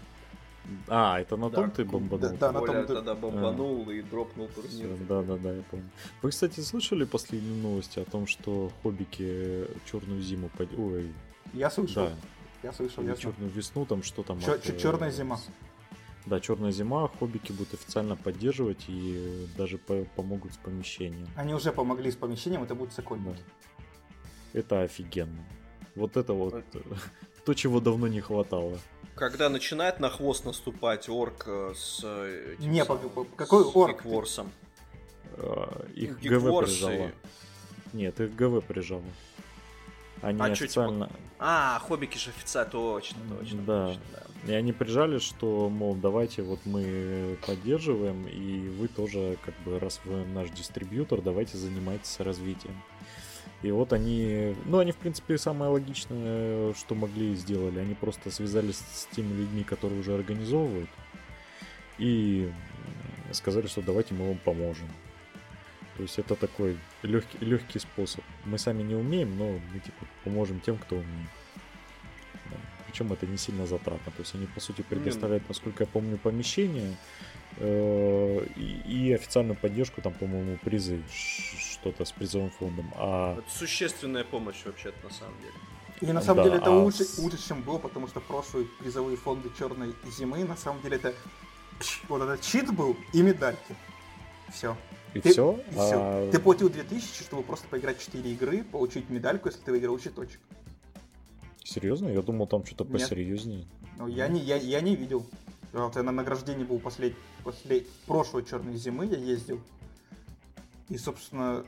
А, это на да, том ты бомбанул? Да, да на том ты... тогда бомбанул а. и дропнул турнир. Да, да, да, я помню. Вы, кстати, слышали последние новости о том, что хоббики черную зиму под... Ой. Я слышал. Да. Я слышал. Или черную весну, там что там? Чер- от... Черная зима. Да, черная зима, хоббики будут официально поддерживать и даже по- помогут с помещением. Они уже помогли с помещением, это будут сокольники. Да. Это офигенно. Вот это вот это... то, чего давно не хватало. Когда начинает на хвост наступать орк э, с э, этим Не, самым, какой с орк? Гикворсом. А, их ГВ прижало. Нет, их ГВ прижало. Они а официально... Что, типа... А, хоббики же официально, точно, точно. Да. Точно, да. И они прижали, что, мол, давайте вот мы поддерживаем, и вы тоже, как бы, раз вы наш дистрибьютор, давайте занимайтесь развитием. И вот они, ну, они, в принципе, самое логичное, что могли, сделали. Они просто связались с теми людьми, которые уже организовывают, и сказали, что давайте мы вам поможем. То есть это такой легкий, легкий способ. Мы сами не умеем, но мы типа поможем тем, кто умеет. Причем это не сильно затратно. То есть они, по сути, предоставляют, насколько я помню, помещение и, и официальную поддержку, там, по-моему, призы что-то с призовым фондом. А... Это существенная помощь вообще на самом деле. И на самом да, деле это а... лучше, лучше, чем было, потому что прошлые призовые фонды черной зимы, на самом деле это вот этот чит был и медальки. Все. И ты, все? И а... все. Ты платил 2000, чтобы просто поиграть 4 игры, получить медальку, если ты выиграл щиточек. Серьезно? Я думал, там что-то посерьезнее. Ну, я не, я, я не видел. Вот я на награждении был послед... после прошлой черной зимы, я ездил. И, собственно,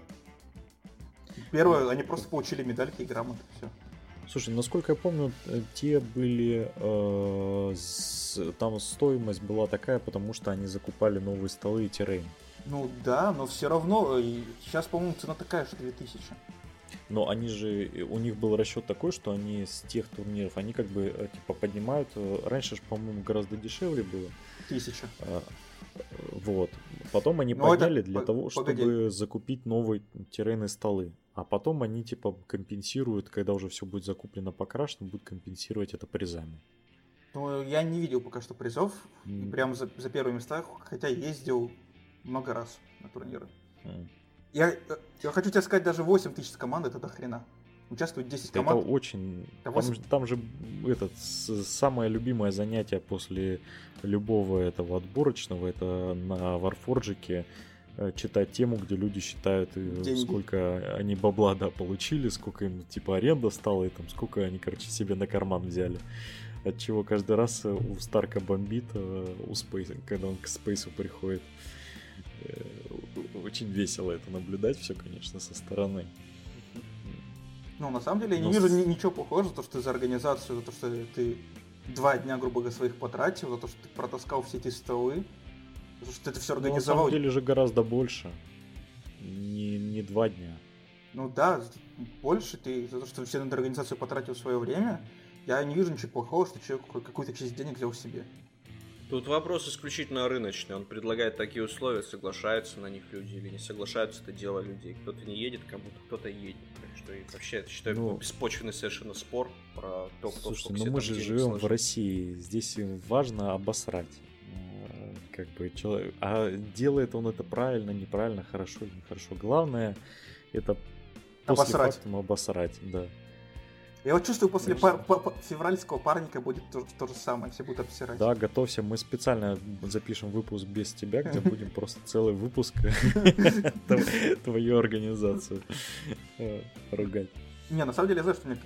первое, они просто получили медальки и грамоты, все. Слушай, насколько я помню, э, те были... Э, с, там стоимость была такая, потому что они закупали новые столы и террейн. Ну да, но все равно, э, сейчас, по-моему, цена такая, что 2000. Но они же, у них был расчет такой, что они с тех турниров, они как бы э, типа поднимают, раньше же, по-моему, гораздо дешевле было. Тысяча. А, вот. Потом они Но ну, подняли это... для того, Погоди. чтобы закупить новые террейные столы. А потом они типа компенсируют, когда уже все будет закуплено покрашено, будут компенсировать это призами. Ну, я не видел пока что призов. Mm. Прям за, за первые места, хотя ездил много раз на турниры. Mm. Я, я хочу тебе сказать, даже 8 тысяч команд это до хрена. Участвует 10 команд. Это очень... Там, там же этот, самое любимое занятие после любого этого отборочного, это на Варфорджике э, читать тему, где люди считают, э, Деньги. сколько они бабла да, получили, сколько им типа аренда стала, и там сколько они, короче, себе на карман взяли. от чего каждый раз у Старка бомбит, у Спейса, когда он к Спейсу приходит. Очень весело это наблюдать все, конечно, со стороны. Ну, на самом деле, я не Но... вижу ничего плохого за то, что ты за организацию, за то, что ты два дня, грубо говоря, своих потратил, за то, что ты протаскал все эти столы, за то, что ты это все организовал. Ну, на самом деле же гораздо больше. Не, не два дня. Ну да, больше ты за то, что все на организацию потратил свое время, я не вижу ничего плохого, что человек какую-то часть денег взял себе. Тут вопрос исключительно рыночный. Он предлагает такие условия, соглашаются на них люди или не соглашаются, это дело людей. Кто-то не едет, кому-то кто-то едет. Так что и вообще, это считаю, ну, беспочвенный совершенно спор про то, кто Слушай, ну мы же живем сложит. в России. Здесь важно обосрать. Э, как бы человек. А делает он это правильно, неправильно, хорошо или нехорошо. Главное это после обосрать. фактум обосрать, да. Я вот чувствую, после пар- пар- февральского парника будет то, то же самое, все будут обсирать. Да, готовься, мы специально запишем выпуск без тебя, где будем просто целый выпуск твою организацию э, ругать. Не, на самом деле я знаю, что мне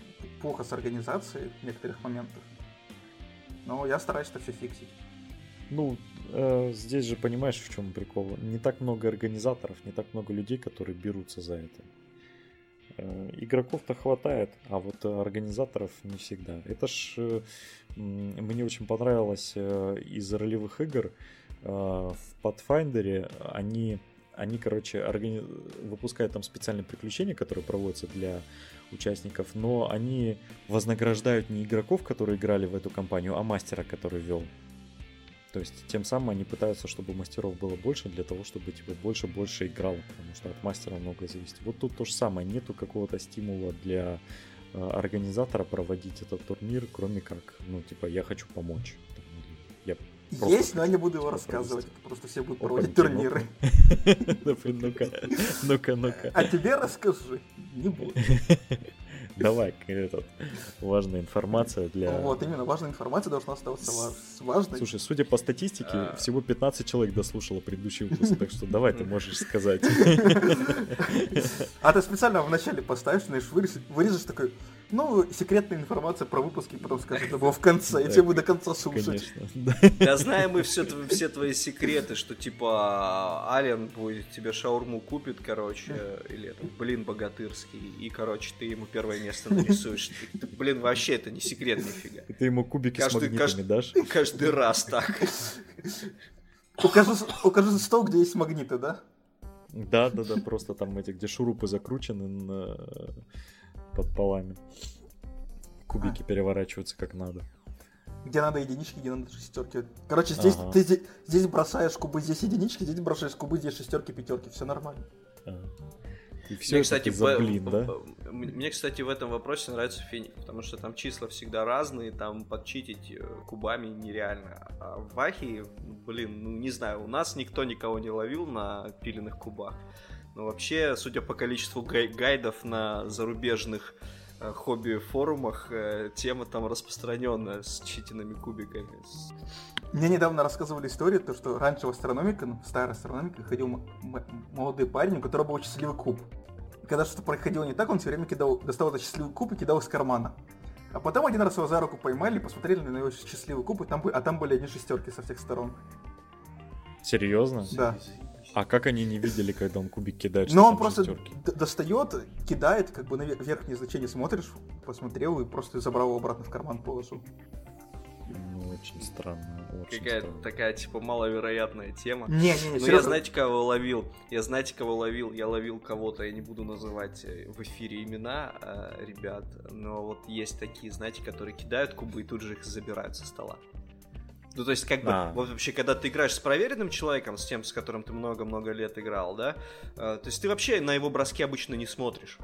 плохо с организацией в некоторых моментах. Но я стараюсь это все фиксить. Ну, э, здесь же понимаешь, в чем прикол. Не так много организаторов, не так много людей, которые берутся за это. Э, игроков-то хватает, а вот организаторов не всегда. Это ж э, мне очень понравилось э, из ролевых игр в Pathfinder они они, короче, органи... выпускают там специальные приключения, которые проводятся для участников, но они вознаграждают не игроков, которые играли в эту кампанию, а мастера, который вел. То есть тем самым они пытаются, чтобы мастеров было больше, для того, чтобы типа больше-больше играл, потому что от мастера многое зависит. Вот тут то же самое, нету какого-то стимула для э, организатора проводить этот турнир, кроме как, ну, типа, я хочу помочь. Я есть, но я не буду его рассказывать. Просто все будут проводить турниры. Ну-ка, ну-ка, ну-ка. А тебе расскажи. Не буду. Давай, этот, важная информация для... Вот, именно, важная информация должна оставаться важной. Слушай, судя по статистике, а... всего 15 человек дослушало предыдущий выпуск, так что давай ты можешь сказать. А ты специально вначале поставишь, знаешь, вырежешь такой, ну, секретная информация про выпуски, потом скажешь, это было в конце, я тебе буду до конца слушать. Конечно. Да знаем мы все, все твои секреты, что типа Ален будет тебе шаурму купит, короче, или это блин богатырский, и, короче, ты ему первое место нарисуешь. Блин, вообще это не секрет нифига. Ты ему кубики каждый, с магнитами каждый, дашь? Каждый раз так. Укажи, укажи стол, где есть магниты, да? Да, да, да, просто там эти, где шурупы закручены на под полами. Кубики а. переворачиваются как надо. Где надо единички, где надо шестерки. Короче, здесь ага. ты здесь, здесь бросаешь кубы, здесь единички, здесь бросаешь кубы, здесь шестерки, пятерки, все нормально. Ага. И все мне, кстати, за блин, в, да? Мне, кстати, в этом вопросе нравится Феник, потому что там числа всегда разные, там подчитить э, кубами нереально. А в Ахе, блин, ну не знаю, у нас никто никого не ловил на пиленных кубах. Но вообще, судя по количеству гай- гайдов на зарубежных э, хобби-форумах, э, тема там распространенная с читиными кубиками. Мне недавно рассказывали историю, то, что раньше в астрономика, ну, в старой астрономике, ходил молодой парень, у которого был счастливый куб. И когда что-то происходило не так, он все время кидал, доставал этот счастливый куб и кидал из кармана. А потом один раз его за руку поймали, посмотрели на его счастливый куб, и там, а там были одни шестерки со всех сторон. Серьезно? Да. А как они не видели, когда он кубик кидает? Ну, он просто достает, кидает, как бы на верхнее значение смотришь, посмотрел и просто забрал его обратно в карман положил. Ну, очень странно. Какая-то такая, типа, маловероятная тема. Не, не, не. Ну, я знаете, кого ловил? Я знаете, кого ловил? Я ловил кого-то, я не буду называть э, в эфире имена э, ребят, но вот есть такие, знаете, которые кидают кубы и тут же их забирают со стола. Ну, то есть, как бы, а. вот вообще, когда ты играешь с проверенным человеком, с тем, с которым ты много-много лет играл, да, э, то есть ты вообще на его броски обычно не смотришь.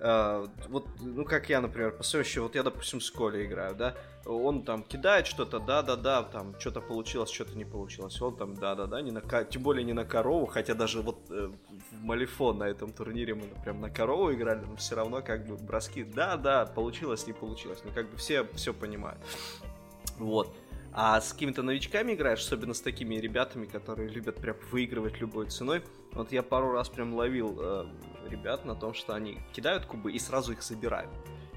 Uh, вот, ну, как я, например, по совести, вот я, допустим, с Колей играю, да, он там кидает что-то, да-да-да, там, что-то получилось, что-то не получилось, он там, да-да-да, не на, тем более не на корову, хотя даже вот э, в Малифон на этом турнире мы прям на корову играли, но все равно, как бы, броски, да-да, получилось, не получилось, ну, как бы, все все понимают, вот. А с какими-то новичками играешь, особенно с такими ребятами, которые любят прям выигрывать любой ценой. Вот я пару раз прям ловил э, ребят на том, что они кидают кубы и сразу их забирают.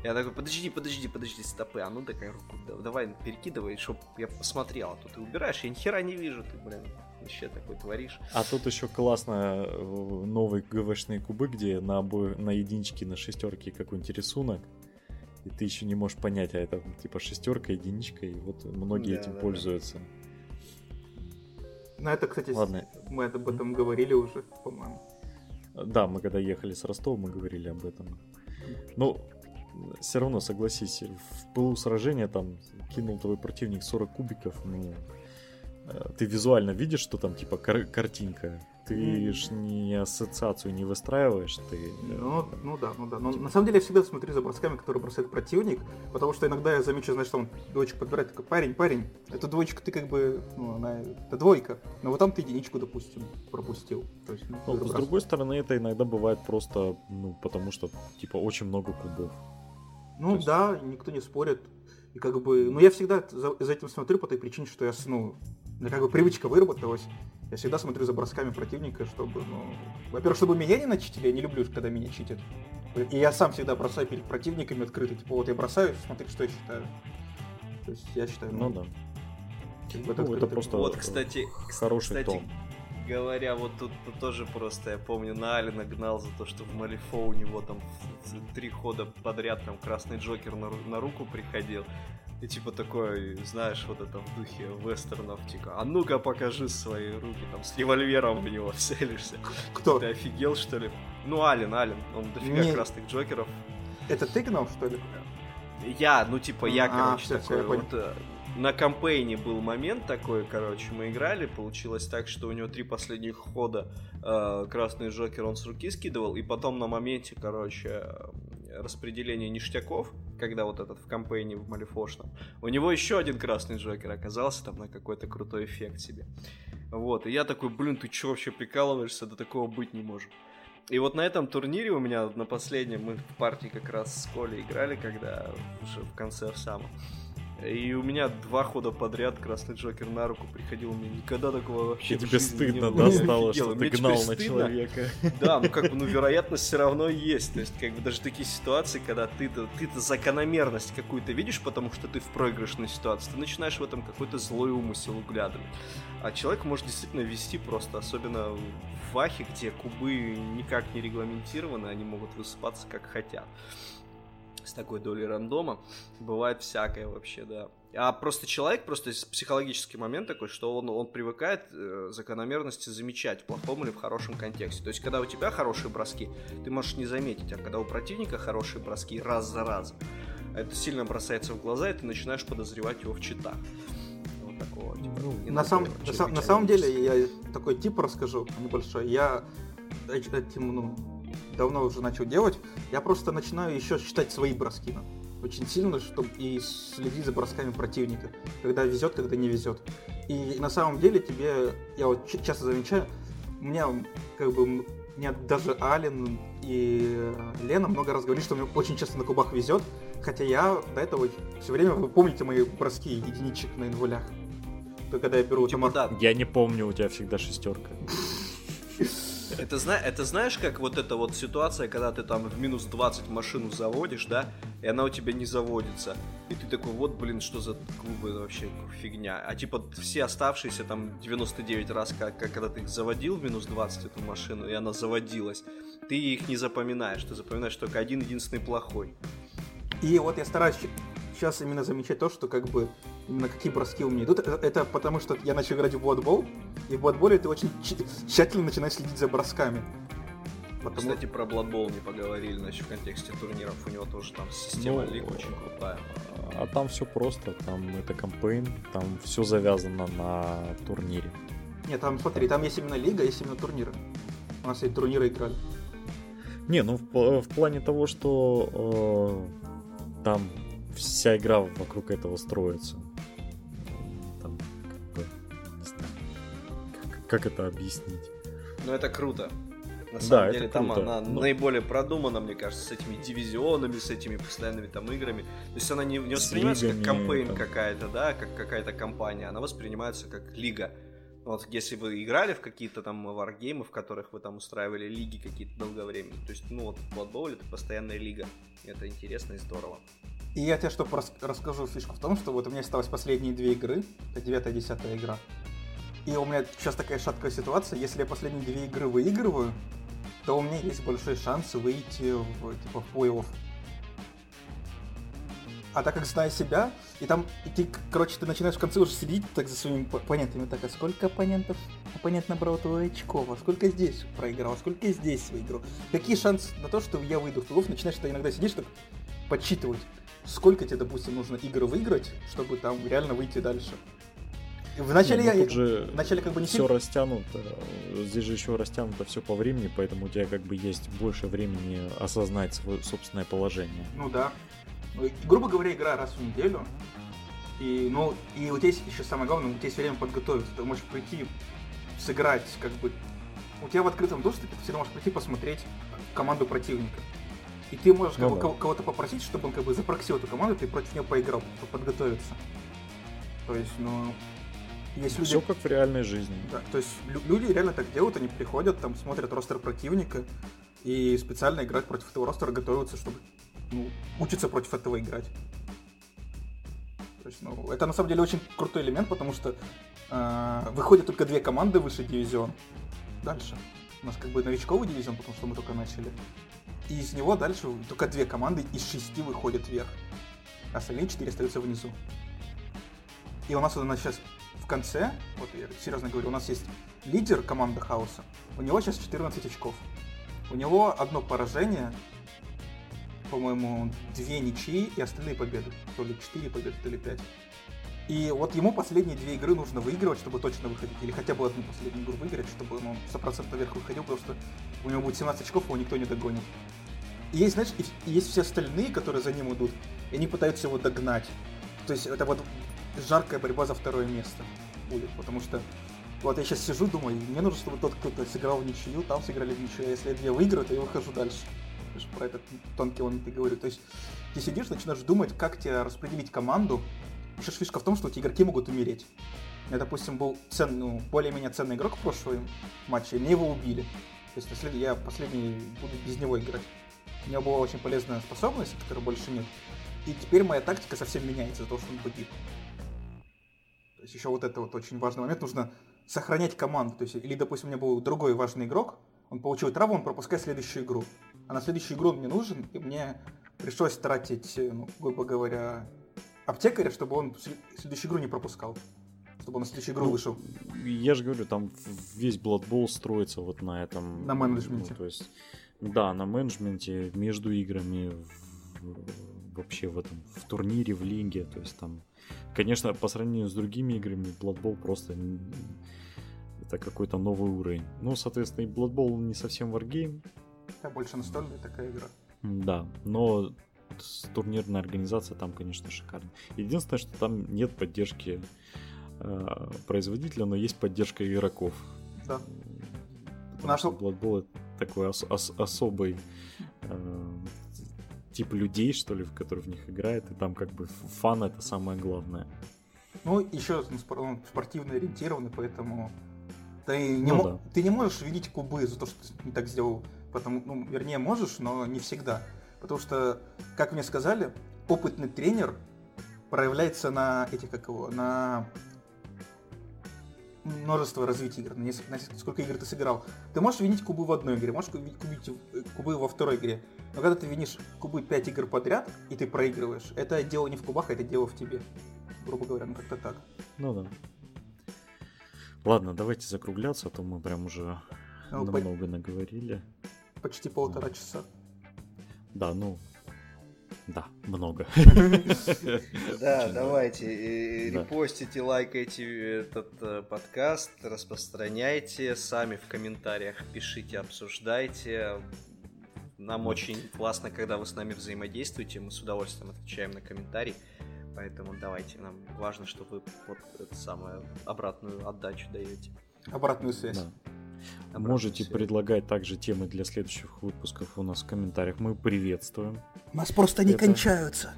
Я такой, подожди, подожди, подожди, стопы. А ну такая руку, давай перекидывай, чтоб я посмотрел. А тут ты убираешь, я ни хера не вижу, ты, блин, вообще такой творишь. А тут еще классно э, новые ГВшные кубы, где на обои, на единичке, на шестерке какой-нибудь рисунок. И ты еще не можешь понять, а это типа шестерка, единичка, и вот многие да, этим да, пользуются. Ну это, кстати, Ладно. мы об этом говорили уже, по-моему. Да, мы когда ехали с Ростова, мы говорили об этом. Ну, все равно, согласись, в пылу сражения там кинул твой противник 40 кубиков, ну, э, ты визуально видишь, что там типа кар- картинка, ты mm. ж не ассоциацию не выстраиваешь, ты... Э, ну, ну да, ну да. Но на самом деле я всегда смотрю за бросками, которые бросает противник, потому что иногда я замечу, что он двоечку подбирает, такой, парень, парень, эту двоечку ты как бы, ну, она, это двойка, но вот там ты единичку, допустим, пропустил. То есть, ну, с другой стороны, это иногда бывает просто, ну, потому что, типа, очень много кубов. Ну есть... да, никто не спорит. И как бы, ну я всегда за, за этим смотрю по той причине, что я, ну, как бы привычка выработалась. Я всегда смотрю за бросками противника, чтобы, ну, во-первых, чтобы меня не начитили, я не люблю, когда меня читят. И я сам всегда бросаю перед противниками открыто. Типа, вот я бросаю, смотри, что я считаю. То есть я считаю, ну, ну да. ну, это просто вот, кстати, хороший кстати, тон говоря, вот тут тоже просто, я помню, на Алина гнал за то, что в Малифо у него там три хода подряд там красный Джокер на, на руку приходил. И типа такой, знаешь, вот это в духе вестернов, типа, а ну-ка покажи свои руки, там, с револьвером в него целишься. Кто? Ты офигел, что ли? Ну, Ален, Ален, он дофига Не... красных Джокеров. Это ты гнал, что ли? Я, ну, типа, я, а, короче, все, такой, все, вот, э, на кампейне был момент такой, короче, мы играли, получилось так, что у него три последних хода э, красный Джокер он с руки скидывал, и потом на моменте, короче, распределения ништяков, когда вот этот в кампейне в Малифошном, у него еще один красный Джокер оказался там на какой-то крутой эффект себе. Вот, и я такой, блин, ты че вообще прикалываешься, до такого быть не может. И вот на этом турнире у меня на последнем мы в партии как раз с Колей играли, когда уже в конце в самом. И у меня два хода подряд Красный Джокер на руку приходил. Мне никогда такого вообще И тебе стыдно, не да, стало, что ты гнал на человека. Да, ну как бы, ну вероятность все равно есть. То есть, как бы даже такие ситуации, когда ты-то ты то закономерность какую-то видишь, потому что ты в проигрышной ситуации, ты начинаешь в этом какой-то злой умысел углядывать. А человек может действительно вести просто, особенно в Вахе, где кубы никак не регламентированы, они могут высыпаться как хотят с такой долей рандома. Бывает всякое вообще, да. А просто человек, просто психологический момент такой, что он, он привыкает э, закономерности замечать в плохом или в хорошем контексте. То есть, когда у тебя хорошие броски, ты можешь не заметить, а когда у противника хорошие броски раз за разом, это сильно бросается в глаза, и ты начинаешь подозревать его в читах. Вот такого, типа, ну, на, сам, на, на самом деле, я такой тип расскажу небольшой. Я этим, ну, давно уже начал делать, я просто начинаю еще считать свои броски. Очень сильно, чтобы и следить за бросками противника, когда везет, когда не везет. И на самом деле тебе, я вот часто замечаю, у меня как бы мне даже Ален и Лена много раз говорили, что мне очень часто на кубах везет, хотя я до этого все время, вы помните мои броски единичек на инволях? Когда я беру типа, да. Я не помню, у тебя всегда шестерка. Это, это знаешь, как вот эта вот ситуация, когда ты там в минус 20 машину заводишь, да, и она у тебя не заводится. И ты такой, вот, блин, что за клубы вообще фигня. А типа все оставшиеся там 99 раз, как, как когда ты их заводил в минус 20 эту машину, и она заводилась, ты их не запоминаешь, ты запоминаешь только один единственный плохой. И вот я стараюсь сейчас именно замечать то, что как бы именно какие броски у меня идут. Это, это потому, что я начал играть в Blood и в Blood ты очень тщательно начинаешь следить за бросками. Потому... Кстати, про Blood Bowl не поговорили, значит, в контексте турниров. У него тоже там система ну, лиг очень крутая. А там все просто, там это кампейн, там все завязано на турнире. Нет, там смотри, там есть именно лига, есть именно турниры. У нас и турниры играли. Не, ну в, в плане того, что э, там вся игра вокруг этого строится. Там, как бы, не знаю, как, как это объяснить. Ну, это круто. На самом да, деле, там круто. она Но... наиболее продумана, мне кажется, с этими дивизионами, с этими постоянными там играми. То есть она не, не воспринимается лигами, как кампейн там... какая-то, да, как какая-то компания, она воспринимается как лига. Вот если вы играли в какие-то там варгеймы, в которых вы там устраивали лиги какие-то долговременные, то есть, ну вот Blood Bowl это постоянная лига. Это интересно и здорово. И я тебе что расскажу фишку в том, что вот у меня осталось последние две игры, это 9 10 игра. И у меня сейчас такая шаткая ситуация, если я последние две игры выигрываю, то у меня есть большой шанс выйти в, типа, в плей-офф. А так как зная себя, и там, и ты, короче, ты начинаешь в конце уже следить так за своими оппонентами, так, а сколько оппонентов, оппонент набрал твои очков, а сколько здесь проиграл, а сколько здесь выиграл. Какие шансы на то, что я выйду в плей-офф, начинаешь ты иногда сидишь так подсчитывать, сколько тебе, допустим, нужно игр выиграть, чтобы там реально выйти дальше. Вначале ну, я... Тут же вначале как бы не все растянуто. Здесь же еще растянуто все по времени, поэтому у тебя как бы есть больше времени осознать свое собственное положение. Ну да. Ну, грубо говоря, игра раз в неделю. И, ну, и вот здесь еще самое главное, у тебя есть время подготовиться. Ты можешь прийти, сыграть, как бы... У тебя в открытом доступе ты всегда можешь прийти посмотреть команду противника. И ты можешь ну, да. кого-то попросить, чтобы он как бы запроксил эту команду, ты против нее поиграл, подготовиться. То есть, ну, есть люди... Все как в реальной жизни. Да, то есть люди реально так делают, они приходят, там смотрят ростер противника и специально играют против этого ростера, готовятся, чтобы ну, учиться против этого играть. То есть, ну, это на самом деле очень крутой элемент, потому что э, выходят только две команды выше дивизион. Дальше. У нас как бы новичковый дивизион, потому что мы только начали. И из него дальше только две команды из шести выходят вверх. А остальные четыре остаются внизу. И у нас у нас сейчас в конце, вот я серьезно говорю, у нас есть лидер команды Хаоса. У него сейчас 14 очков. У него одно поражение, по-моему, две ничьи и остальные победы. То ли 4 победы, то ли 5. И вот ему последние две игры нужно выигрывать, чтобы точно выходить. Или хотя бы одну последнюю игру выиграть, чтобы он 100% вверх выходил, потому что у него будет 17 очков, его никто не догонит. И есть, знаешь, и есть все остальные, которые за ним идут, и они пытаются его догнать. То есть это вот жаркая борьба за второе место будет, потому что вот я сейчас сижу, думаю, мне нужно, чтобы тот кто-то сыграл в ничью, там сыграли в ничью, а если я две выиграю, то я выхожу дальше. Про этот тонкий момент и говорю. То есть ты сидишь, начинаешь думать, как тебе распределить команду. Еще фишка в том, что эти игроки могут умереть. Я, допустим, был цен, ну, более-менее ценный игрок в прошлом матче, и мне его убили. То есть наслед... я последний буду без него играть. У него была очень полезная способность, которой больше нет. И теперь моя тактика совсем меняется из-за того, что он погиб. То есть еще вот это вот очень важный момент. Нужно сохранять команду. То есть, или, допустим, у меня был другой важный игрок, он получил травму, он пропускает следующую игру. А на следующую игру он мне нужен, и мне пришлось тратить, ну, грубо говоря, аптекаря, чтобы он следующую игру не пропускал. Чтобы он на следующую игру ну, вышел. Я же говорю, там весь Blood Bowl строится вот на этом... На менеджменте. Ну, то есть, да, на менеджменте, между играми, в, вообще в этом, в турнире, в лиге. То есть там, конечно, по сравнению с другими играми, Blood Bowl просто это какой-то новый уровень. Ну, соответственно, и Blood Bowl не совсем wargame. Да, больше настольная такая игра. Да, но турнирная организация там, конечно, шикарная. Единственное, что там нет поддержки э, производителя, но есть поддержка игроков. Да. Потому Наш... что Blood Bowl это такой ос- ос- особый э, тип людей, что ли, в которые в них играет, и там как бы фан это самое главное. Ну, еще он спортивно ориентированный, поэтому ты не, ну, да. ты не можешь видеть кубы за то, что ты не так сделал. Потому, ну, вернее, можешь, но не всегда. Потому что, как мне сказали, опытный тренер проявляется на этих, как его, на множество развития игр, на, несколько, на сколько игр ты сыграл. Ты можешь винить кубы в одной игре, можешь винить кубы во второй игре. Но когда ты винишь кубы 5 игр подряд, и ты проигрываешь, это дело не в кубах, а это дело в тебе. Грубо говоря, ну как-то так. Ну да. Ладно, давайте закругляться, а то мы прям уже ну, намного по... наговорили. Почти полтора часа. Да, ну, да, много. Да, давайте, репостите, лайкайте этот э, подкаст, распространяйте, сами в комментариях пишите, обсуждайте. Нам очень классно, когда вы с нами взаимодействуете, мы с удовольствием отвечаем на комментарии. Поэтому давайте, нам важно, чтобы вы вот эту самую обратную отдачу даете. Обратную связь. Да. Можете связь. предлагать также темы для следующих выпусков у нас в комментариях. Мы приветствуем. У нас просто не Это... кончаются.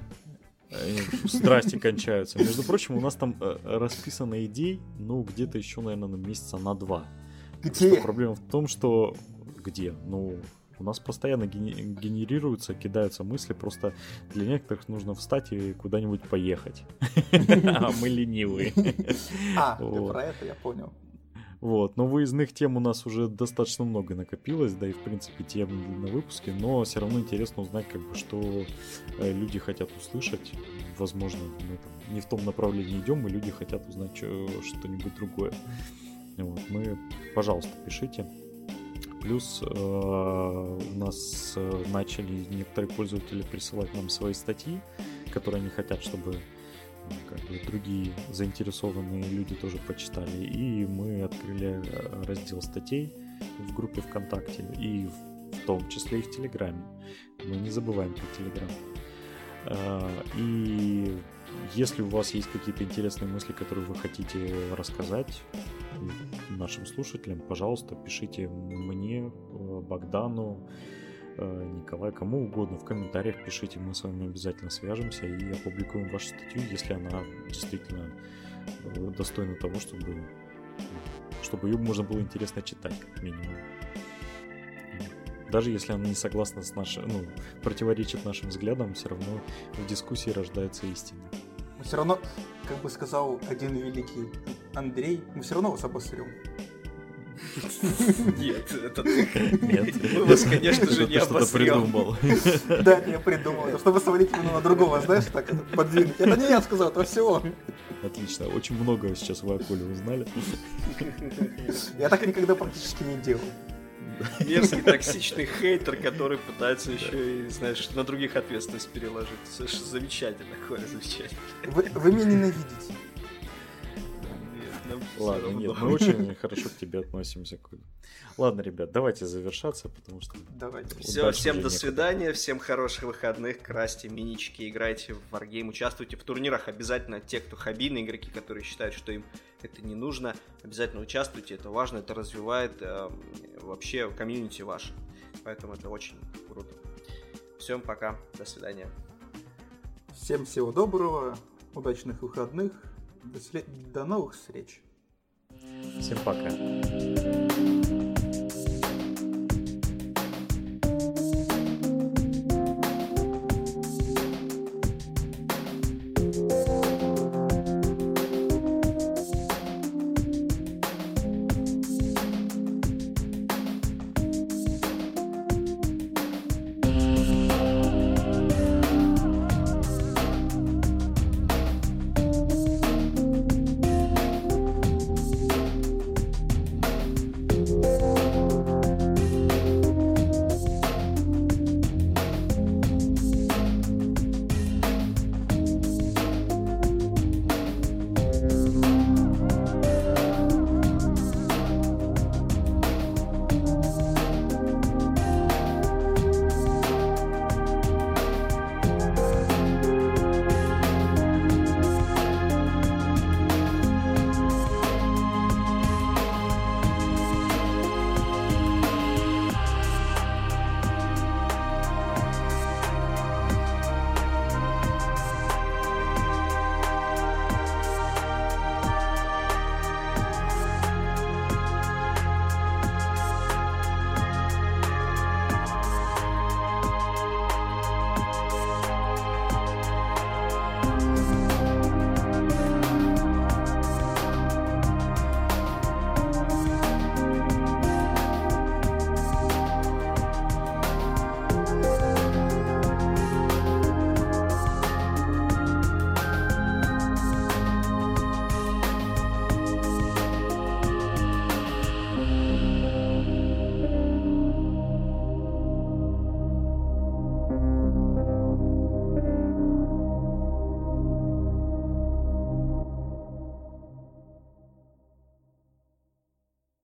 Страсти кончаются. Между прочим, у нас там расписано идей, ну, где-то еще, наверное, на месяца на два. Где? Что проблема в том, что... Где? Ну, у нас постоянно генерируются, кидаются мысли, просто для некоторых нужно встать и куда-нибудь поехать. А мы ленивые. А, ты про это, я понял. Вот, но выездных тем у нас уже достаточно много накопилось, да и в принципе тем на выпуске, но все равно интересно узнать, как бы, что э, люди хотят услышать. Возможно, мы там не в том направлении идем, и люди хотят узнать что-нибудь другое. Вот, мы, пожалуйста, пишите. Плюс э, у нас э, начали некоторые пользователи присылать нам свои статьи, которые они хотят, чтобы как бы другие заинтересованные люди тоже почитали. И мы открыли э, раздел статей в группе ВКонтакте и в, том числе и в Телеграме. Мы не забываем про Телеграм. Э, и если у вас есть какие-то интересные мысли, которые вы хотите рассказать, нашим слушателям, пожалуйста, пишите мне, э, Богдану, Николай, кому угодно в комментариях пишите, мы с вами обязательно свяжемся и опубликуем вашу статью, если она действительно э, достойна того, чтобы, чтобы ее можно было интересно читать, как минимум. Даже если она не согласна с нашим, ну, противоречит нашим взглядам, все равно в дискуссии рождается истина все равно, как бы сказал один великий Андрей, мы все равно вас обосрем. Нет, это Нет. Мы вас, конечно же, не обосрем. придумал. Да, я придумал. Чтобы свалить именно на другого, знаешь, так подвинуть. Это не я сказал, это все Отлично. Очень много сейчас вы о Коле узнали. Я так никогда практически не делал. Мерзкий, токсичный хейтер, который пытается еще и, знаешь, на других ответственность переложить. Совершенно замечательно, Коля, замечательно. Вы, вы меня ненавидите. Ладно, нет, мы очень хорошо к тебе относимся, Коля. Ладно, ребят, давайте завершаться, потому что... Давайте. Все, всем до свидания, всем хороших выходных, красьте минички, играйте в Wargame, участвуйте в турнирах. Обязательно те, кто хоббийные игроки, которые считают, что им это не нужно, обязательно участвуйте, это важно, это развивает э, вообще комьюнити ваше. Поэтому это очень круто. Всем пока, до свидания. Всем всего доброго, удачных выходных, до, след... до новых встреч. Всем пока.